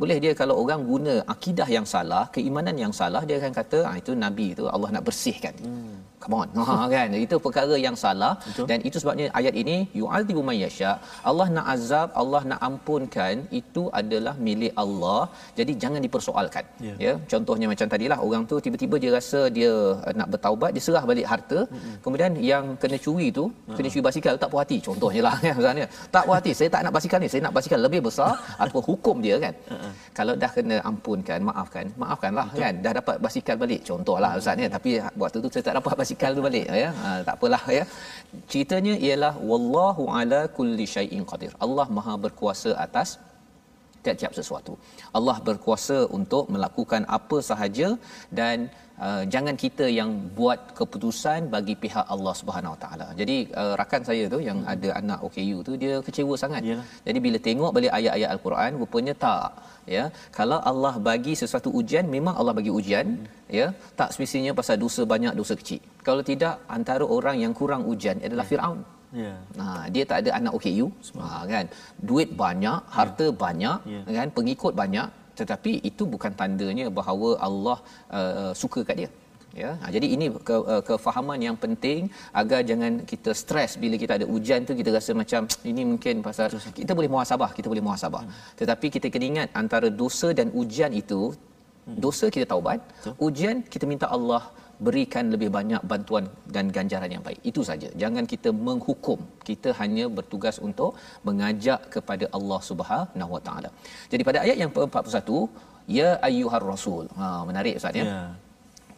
boleh dia kalau orang guna akidah yang salah keimanan yang salah dia akan kata ah itu nabi itu Allah nak bersihkan hmm. Come on. Ha kan? Itu perkara yang salah. Betul. dan itu sebabnya ayat ini yu'adzibu may yasha. Allah nak azab Allah nak ampunkan itu adalah milik Allah. Jadi jangan dipersoalkan. Yeah. ya contohnya macam tadilah orang tu tiba-tiba dia rasa dia uh, nak bertaubat dia serah balik harta. Mm-hmm. kemudian yang kena curi tu uh-huh. kena curi basikal tak puas hati. Contohnya lah kan misalnya tak puas hati saya tak nak basikal ni saya nak basikal lebih besar. Atau hukum dia kan? Uh-huh. kalau dah kena ampunkan maafkan. Maafkanlah Betul. kan? Dah dapat basikal balik contohlah ustaz ya. Tapi waktu tu saya tak dapat basikal tu balik ya ha, tak apalah ya ceritanya ialah wallahu ala kulli syai'in qadir Allah maha berkuasa atas tiap-tiap sesuatu Allah berkuasa untuk melakukan apa sahaja dan Uh, jangan kita yang buat keputusan bagi pihak Allah Subhanahu Wa Taala. Jadi uh, rakan saya tu yang hmm. ada anak OKU tu dia kecewa sangat. Yalah. Jadi bila tengok balik ayat-ayat Al-Quran rupanya tak ya. Kalau Allah bagi sesuatu ujian memang Allah bagi ujian hmm. ya. Tak semestinya pasal dosa banyak dosa kecil. Kalau tidak antara orang yang kurang ujian adalah yeah. Firaun. Ya. Yeah. Ha, dia tak ada anak OKU. Ha, kan. Duit banyak, harta yeah. banyak, yeah. kan, pengikut banyak, tetapi itu bukan tandanya bahawa Allah uh, suka kat dia ya ha, jadi ini ke, uh, kefahaman yang penting agar jangan kita stres bila kita ada hujan tu kita rasa macam ini mungkin pasal kita boleh muhasabah kita boleh muhasabah hmm. tetapi kita kena ingat antara dosa dan hujan itu hmm. dosa kita taubat hujan kita minta Allah berikan lebih banyak bantuan dan ganjaran yang baik. Itu saja. Jangan kita menghukum. Kita hanya bertugas untuk mengajak kepada Allah Subhanahu Wa Taala. Jadi pada ayat yang ke-41, ya ayyuhar rasul. Ha menarik ustaz ya. Yeah.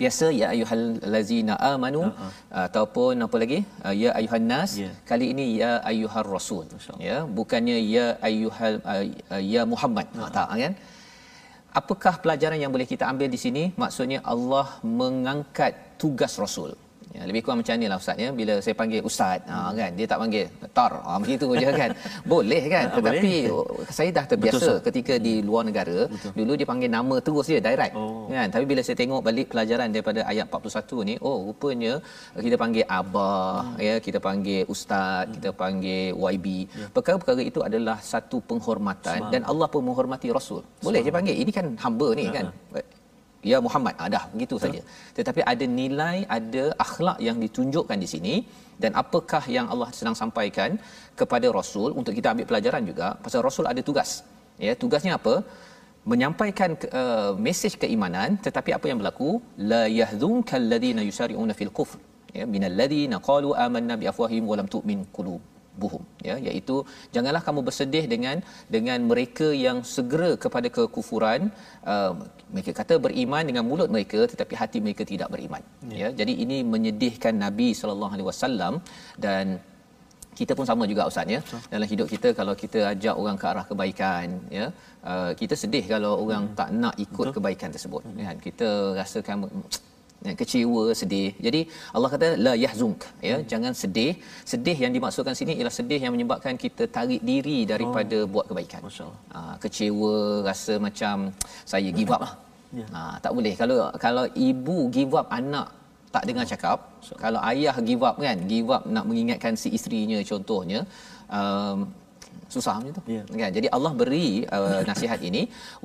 Biasa ya ayyuhal lazina amanu uh-huh. ataupun apa lagi? Uh, ya ayyuhan nas. Yeah. Kali ini ya ayyuhar rasul. Ya, bukannya ya ayyuhal uh, ya Muhammad. Uh-huh. Tak kan? Apakah pelajaran yang boleh kita ambil di sini? Maksudnya Allah mengangkat tugas rasul Ya, lebih kurang macam ni lah Ustaz ya. Bila saya panggil Ustaz, ha, hmm. ha, kan, dia tak panggil Tar. Ha, begitu je kan. Boleh kan. Ha, Tetapi boleh. saya dah terbiasa Betul, ketika di luar negara. Betul. Dulu dia panggil nama terus dia, direct. Oh. Kan? Tapi bila saya tengok balik pelajaran daripada ayat 41 ni, oh rupanya kita panggil Abah, hmm. ya, kita panggil Ustaz, hmm. kita panggil YB. Ya. Perkara-perkara itu adalah satu penghormatan. Semang. Dan Allah pun menghormati Rasul. Boleh Semang. je panggil. Ini kan hamba ni ya. kan ya Muhammad. Ah dah. Begitu saja. Tetapi ada nilai ada akhlak yang ditunjukkan di sini. Dan apakah yang Allah sedang sampaikan kepada rasul? Untuk kita ambil pelajaran juga pasal rasul ada tugas. Ya tugasnya apa? Menyampaikan uh, mesej keimanan tetapi apa yang berlaku? La yahzunka alladhina yusari'una fil kufr. Ya minal ladina qalu amanna bi afwahihim wa lam tu'min qulub buhum ya iaitu janganlah kamu bersedih dengan dengan mereka yang segera kepada kekufuran uh, mereka kata beriman dengan mulut mereka tetapi hati mereka tidak beriman ya, ya jadi ini menyedihkan nabi sallallahu alaihi wasallam dan kita pun sama juga ustaz ya dalam hidup kita kalau kita ajak orang ke arah kebaikan ya uh, kita sedih kalau orang hmm. tak nak ikut Betul. kebaikan tersebut hmm. kan kita rasakan ya, kecewa sedih jadi Allah kata la yahzunk ya hmm. jangan sedih sedih yang dimaksudkan sini ialah sedih yang menyebabkan kita tarik diri daripada oh. buat kebaikan ha, kecewa rasa macam saya give up lah ya. ha, tak boleh kalau kalau ibu give up anak tak dengar cakap so. kalau ayah give up kan give up nak mengingatkan si isterinya contohnya um, susah macam tu. Yeah. kan jadi Allah beri uh, nasihat ini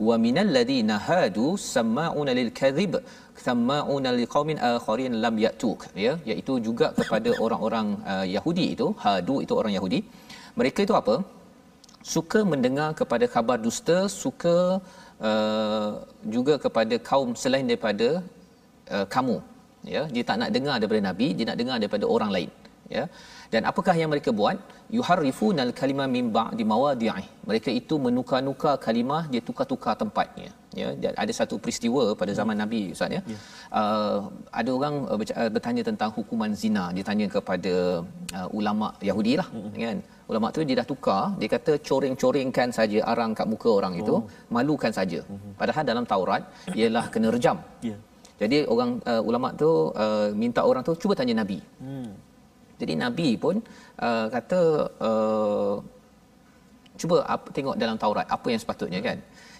wa minal ladina hadu sama'una lil kadhib sama'una liqaumin akharin lam yatuk. Ya iaitu juga kepada orang-orang uh, Yahudi itu hadu itu orang Yahudi. Mereka itu apa? Suka mendengar kepada khabar dusta suka uh, juga kepada kaum selain daripada uh, kamu. Ya dia tak nak dengar daripada nabi dia nak dengar daripada orang lain ya dan apakah yang mereka buat yuharrifunal kalima min ba'di mawadi'i mereka itu menukar-nukar kalimah dia tukar-tukar tempatnya ya dan ada satu peristiwa pada zaman hmm. nabi ustaz ya yeah. uh, ada orang uh, uh, bertanya tentang hukuman zina dia tanya kepada uh, ulama Yahudi lah hmm. kan ulama tu dia dah tukar dia kata coreng-corengkan saja arang kat muka orang itu oh. malukan saja hmm. padahal dalam Taurat ialah kena rejam yeah. jadi orang uh, ulama tu uh, minta orang tu cuba tanya nabi hmm jadi Nabi pun uh, kata uh, cuba apa, tengok dalam Taurat apa yang sepatutnya kan.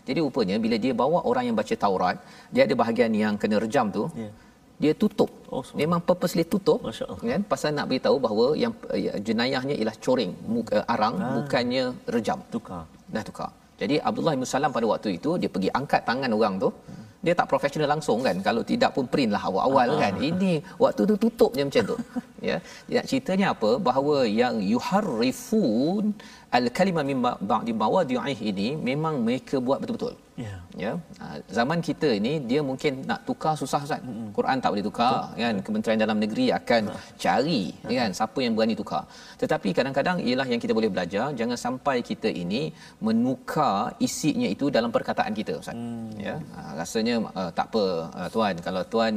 Jadi rupanya bila dia bawa orang yang baca Taurat, dia ada bahagian yang kena rejam tu. Yeah. Dia tutup. Oh, Memang purposely tutup kan pasal nak beritahu bahawa yang uh, jenayahnya ialah coreng muka, uh, arang ah. bukannya rejam. Tukar. Dah tukar. Jadi Abdullah bin Salam pada waktu itu dia pergi angkat tangan orang tu. Hmm dia tak profesional langsung kan? Kalau tidak pun print lah awal-awal kan? Ini waktu tu tutup je macam tu. Ya. Nak ceritanya apa? Bahawa yang yuharrifun al-kalima min ba'di mawadi'ih ini memang mereka buat betul-betul Ya. ya Ah, zaman kita ini dia mungkin nak tukar susah Ustaz mm-hmm. Quran tak boleh tukar Betul. kan Kementerian Dalam Negeri akan ha. cari ha. kan siapa yang berani tukar tetapi kadang-kadang ialah yang kita boleh belajar jangan sampai kita ini menukar isinya itu dalam perkataan kita Ustaz mm. ya ah, rasanya uh, tak apa uh, tuan kalau tuan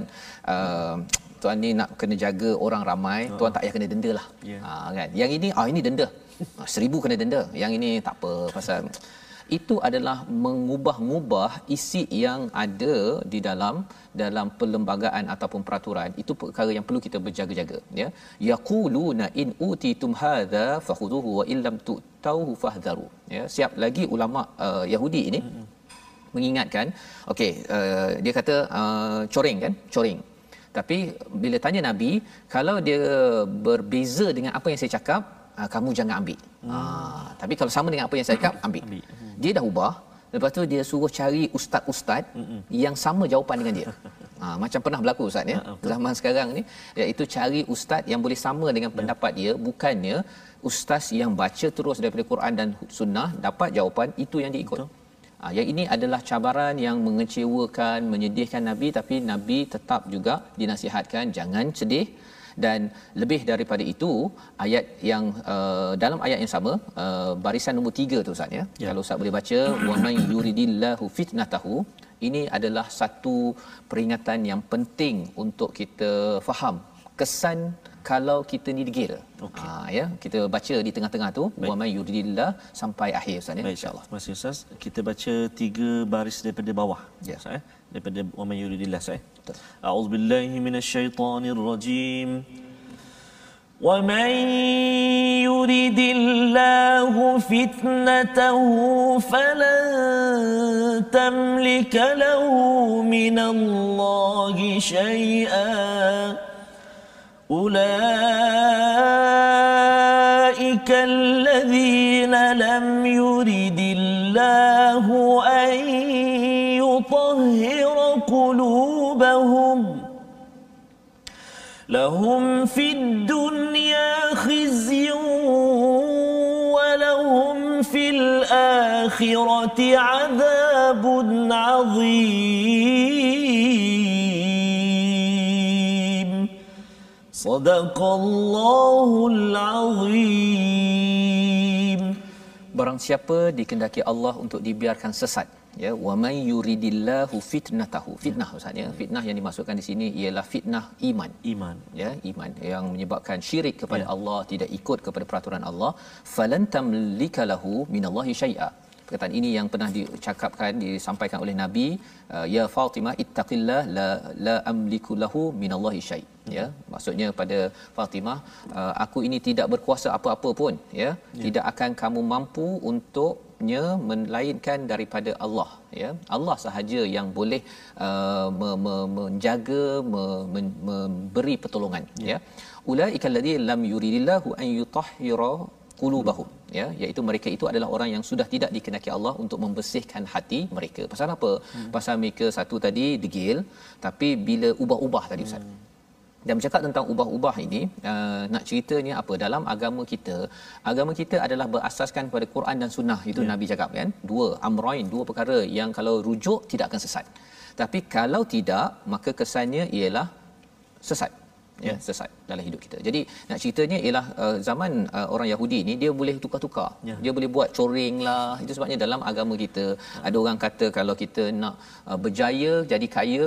uh, tuan ni nak kena jaga orang ramai oh. tuan tak payah kena denda lah Ya. ha, kan yang ini ah ini denda seribu kena denda yang ini tak apa pasal itu adalah mengubah-ubah isi yang ada di dalam dalam perlembagaan ataupun peraturan. Itu perkara yang perlu kita berjaga-jaga ya. Yaquluna in utitum hadza fakhuduhu wa illam tu'tauhu fahdharu ya. Siap lagi ulama uh, Yahudi ini mengingatkan okey uh, dia kata uh, coreng kan coreng tapi bila tanya nabi kalau dia berbeza dengan apa yang saya cakap uh, kamu jangan ambil. Hmm. uh, tapi kalau sama dengan apa yang saya cakap ambil, Ambil. Dia dah ubah lepas tu dia suruh cari ustaz-ustaz Hmm, yang sama jawapan dengan dia Ha, macam pernah berlaku Ustaz ya. Ha, betul. Zaman sekarang ni iaitu cari ustaz yang boleh sama dengan pendapat dia bukannya ustaz yang baca terus daripada Quran dan sunnah dapat jawapan itu yang diikut. Ha, yang ini adalah cabaran yang mengecewakan, menyedihkan Nabi tapi Nabi tetap juga dinasihatkan jangan sedih dan lebih daripada itu ayat yang uh, dalam ayat yang sama uh, barisan nombor 3 tu Ustaz ya. Ya. Kalau Ustaz boleh baca wa may yuridillahu fitnatahu ini adalah satu peringatan yang penting untuk kita faham kesan kalau kita ni degil. Okey. Ha, ya, kita baca di tengah-tengah tu wa may yuridillah sampai akhir Ustaz ya Baik, insya-Allah. Terima kasih Ustaz. Kita baca tiga baris daripada bawah. Ya. Ustaz, eh? Daripada wa man yuridillah eh? Betul. A'udzubillahi minasyaitonir rajim. ومن يرد الله فتنته فلن تملك له من الله شيئا أولئك الذين لم يرد الله أن لهم في الدنيا خزي ولهم في الآخرة عذاب عظيم. صدق الله العظيم. Barang siapa dikendaki Allah untuk dibiarkan sesat ya wa may yuridillahu fitnatahu. Fitnah Ustaz ya. Fitnah yang dimasukkan di sini ialah fitnah iman. Iman. ya iman yang menyebabkan syirik kepada Ya. Allah tidak ikut kepada peraturan Allah. Falan tamlika lahu minallahi syai'a perkataan ini yang pernah dicakapkan disampaikan oleh nabi uh, ya Fatimah ittaqillah la la amliku lahu minallahi syai. Ya maksudnya pada Fatimah uh, aku ini tidak berkuasa apa-apa pun ya, tidak akan kamu mampu untuknya melainkan daripada Allah ya. Allah sahaja yang boleh uh, me, me, menjaga me, me, memberi pertolongan ya, ya. ulaika alladhi lam yuridillahu an yutahhira qulubahum ya iaitu mereka itu adalah orang yang sudah tidak dikenaki Allah untuk membersihkan hati mereka. Pasal apa? Hmm. pasal mereka satu tadi degil tapi bila ubah-ubah tadi ustaz. Hmm. dan bercakap tentang ubah-ubah ini uh, nak ceritanya apa? Dalam agama kita agama kita adalah berasaskan pada Quran dan sunnah itu yeah. nabi cakap kan? Dua amrain dua perkara yang kalau rujuk tidak akan sesat. Tapi kalau tidak maka kesannya ialah sesat ya sesat dalam hidup kita. Jadi nak ceritanya ialah uh, zaman uh, orang Yahudi ni dia boleh tukar-tukar. Ya. Dia boleh buat coreng lah. Itu sebabnya dalam agama kita ya. ada orang kata kalau kita nak uh, berjaya jadi kaya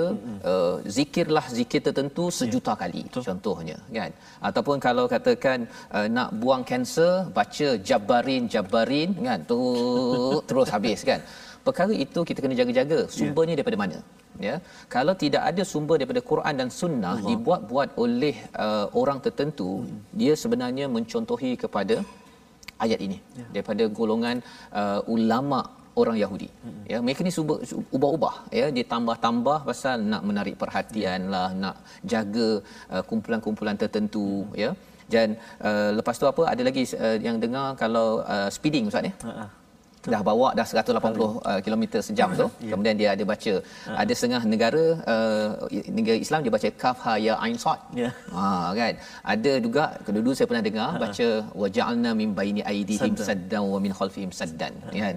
uh, zikirlah zikir tertentu sejuta ya. kali Betul. contohnya kan. Ataupun kalau katakan uh, nak buang kanser baca jabarin jabarin kan tu terus habis kan. Perkara itu kita kena jaga-jaga sumbernya ya. daripada mana ya kalau tidak ada sumber daripada Quran dan sunnah Allah. dibuat-buat oleh uh, orang tertentu hmm. dia sebenarnya mencontohi kepada ayat ini ya. daripada golongan uh, ulama orang Yahudi hmm. ya mereka ni subah, ubah-ubah ya dia tambah-tambah pasal nak menarik perhatian ya. lah nak jaga uh, kumpulan-kumpulan tertentu hmm. ya dan uh, lepas tu apa ada lagi uh, yang dengar kalau uh, speeding ustaz ya Ha-ha. dah bawa dah 180 uh, kilometer sejam tu Ya. kemudian dia ada baca ada setengah negara uh, negara Islam dia baca kaf ha ya ain sad Ya. ha kan ada juga dulu saya pernah dengar baca waja'alna min baini aidihim Saddan. wa min khalfihim saddan kan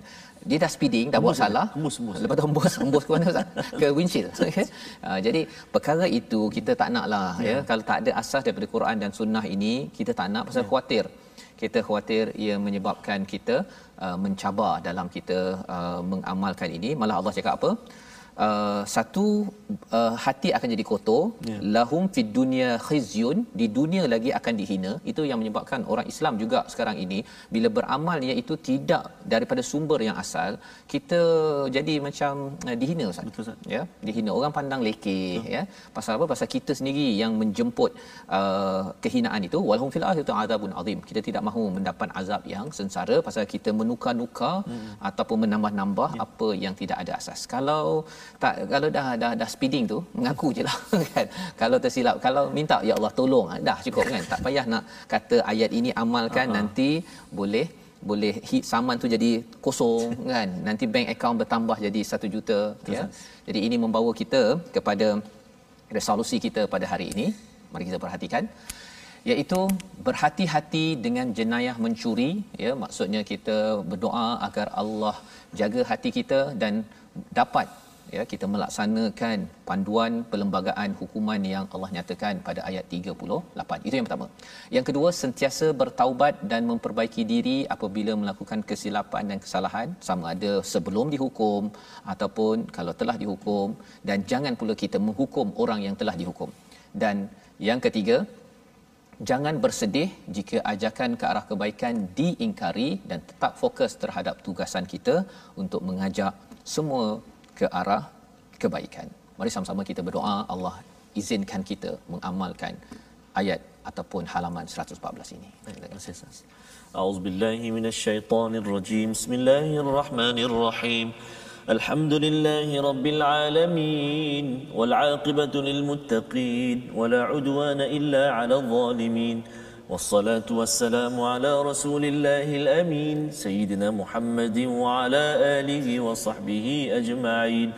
dia dah speeding dah buat Hembus salah hembus, hembus. lepas tu hembus hembus ke mana Ustaz ke windshield okay? uh, jadi perkara itu kita tak nak lah ya. ya kalau tak ada asas daripada Quran dan sunnah ini kita tak nak pasal khawatir kita khawatir ia menyebabkan kita uh, mencabar dalam kita uh, mengamalkan ini. Malah Allah cakap apa? Uh, satu uh, hati akan jadi kotor. Ya. lahum fid dunya khizyun. Di dunia lagi akan dihina. Itu yang menyebabkan orang Islam juga sekarang ini bila beramal iaitu tidak daripada sumber yang asal kita jadi macam uh, dihina Ustaz. Betul, Ustaz. ya dihina. Orang pandang lekeh ya. Pasal apa? Pasal kita sendiri yang menjemput uh, kehinaan itu. Walhum fil akhirati azabun azim. Kita tidak mahu mendapat azab yang sengsara pasal kita menukar-nukar hmm. ataupun menambah-nambah ya. apa yang tidak ada asas. Kalau tak kalau dah dah dah speeding tu mengaku je lah kan. Kalau tersilap kalau minta ya Allah tolong. Dah cukup kan. Tak payah nak kata ayat ini amalkan Ah, ah. nanti boleh boleh hit saman tu jadi kosong kan. Nanti bank account bertambah jadi 1 juta ya. jadi ini membawa kita kepada resolusi kita pada hari ini. Mari kita perhatikan. Iaitu berhati-hati dengan jenayah mencuri ya. Maksudnya kita berdoa agar Allah jaga hati kita dan dapat ya kita melaksanakan panduan perlembagaan hukuman yang Allah nyatakan pada ayat 38 itu yang pertama. Yang kedua sentiasa bertaubat dan memperbaiki diri apabila melakukan kesilapan dan kesalahan. Sama ada sebelum dihukum ataupun kalau telah dihukum. Dan jangan pula kita menghukum orang yang telah dihukum. Dan yang ketiga jangan bersedih jika ajakan ke arah kebaikan diingkari dan tetap fokus terhadap tugasan kita untuk mengajak semua ke arah kebaikan. Mari sama-sama kita berdoa Allah izinkan kita mengamalkan ayat ataupun halaman 114 ini. Terima kasih Ustaz. أعوذ بالله من الشيطان الرجيم بسم الله الرحمن الرحيم الحمد لله رب العالمين والعاقبة للمتقين ولا عدوان إلا على الظالمين والصلاة والسلام على رسول الله الأمين سيدنا محمد وعلى آله وصحبه أجمعين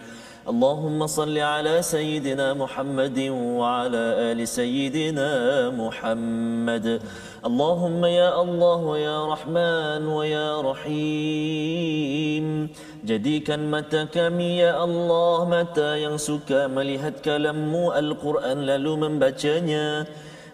اللهم صل على سيدنا محمد وعلى آل سيدنا محمد اللهم يا الله ويا رحمن ويا رحيم jadikan mata kami ya Allah mata yang suka melihat kalammu Al-Quran lalu membacanya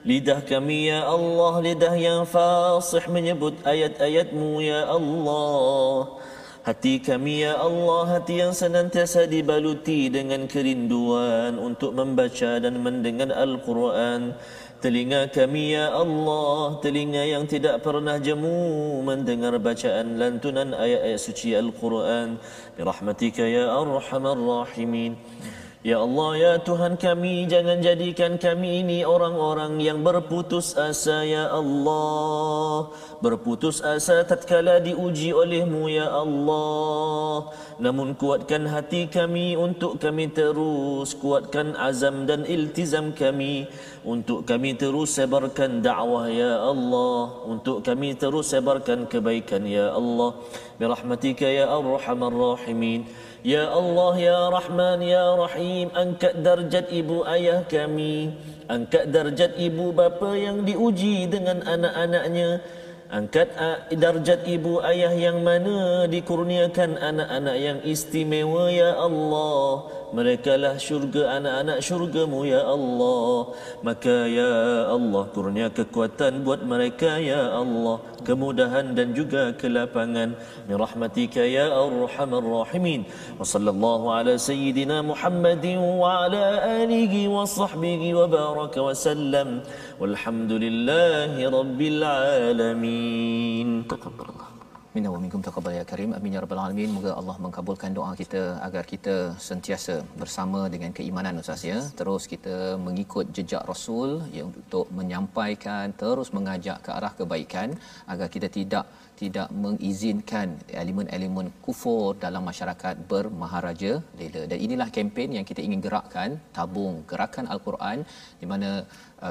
Lidah kami ya Allah lidah yang fasih menyebut ayat-ayatmu ya Allah. Hati kami ya Allah hati yang senantiasa dibaluti dengan kerinduan untuk membaca dan mendengar Al-Quran. Telinga kami ya Allah telinga yang tidak pernah jemu mendengar bacaan lantunan ayat-ayat suci Al-Quran. Birahmatika ya Arhamar Rahimin Ya Allah, ya Tuhan kami, jangan jadikan kami ini orang-orang yang berputus asa, ya Allah. Berputus asa tatkala diuji olehmu, ya Allah. Namun kuatkan hati kami untuk kami terus, kuatkan azam dan iltizam kami untuk kami terus sebarkan dakwah, ya Allah. Untuk kami terus sebarkan kebaikan, ya Allah. Birahmatika ya Arhamar Rahimin. Ya Allah, Ya Rahman, Ya Rahim, angkat darjat ibu ayah kami. Angkat darjat ibu bapa yang diuji dengan anak-anaknya. Angkat ah, darjat ibu ayah yang mana dikurniakan anak-anak yang istimewa, Ya Allah. Mereka lah syurga anak-anak syurgamu, Ya Allah. Maka, Ya Allah, kurnia kekuatan buat mereka, Ya Allah. Kemudahan dan juga kelapangan. Mirahmatika, Ya Arhamar Rahimin. Wa sallallahu ala Sayyidina Muhammadin wa ala alihi wa sahbihi wa baraka wa sallam. Walhamdulillahi Rabbil Alamin. Taqabbalallah. Minna wa minkum taqabbal ya karim. Amin ya rabbal alamin. Moga Allah mengabulkan doa kita agar kita sentiasa bersama dengan keimanan Ustaz ya. Terus kita mengikut jejak Rasul ya untuk menyampaikan terus mengajak ke arah kebaikan agar kita tidak tidak mengizinkan elemen-elemen kufur dalam masyarakat bermaharaja lela. Dan inilah kempen yang kita ingin gerakkan, tabung gerakan Al-Quran di mana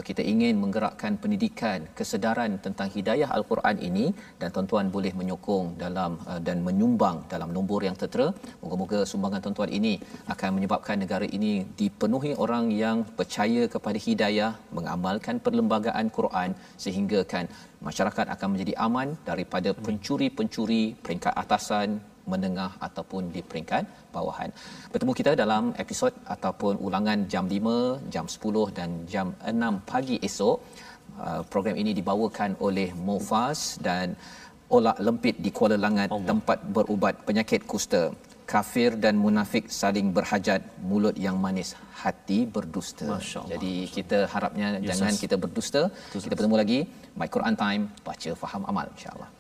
kita ingin menggerakkan pendidikan, kesedaran tentang hidayah Al-Quran ini dan tuan-tuan boleh menyokong dalam uh, dan menyumbang dalam nombor yang tertera. Moga-moga sumbangan tuan-tuan ini akan menyebabkan negara ini dipenuhi orang yang percaya kepada hidayah, mengamalkan perlembagaan Quran sehingga kan masyarakat akan menjadi aman daripada pencuri-pencuri peringkat atasan menengah ataupun di peringkat bawahan. Bertemu kita dalam episod ataupun ulangan jam 5, jam 10 dan jam 6 pagi esok. Uh, program ini dibawakan oleh Mofas dan Olak Lempit di Kuala Langat Allah. tempat berubat penyakit kusta. Kafir dan munafik saling berhajat, mulut yang manis, hati berdusta. Jadi kita harapnya yes, jangan yes. kita berdusta. Kita bertemu lagi My Quran Time, baca faham amal insya-Allah.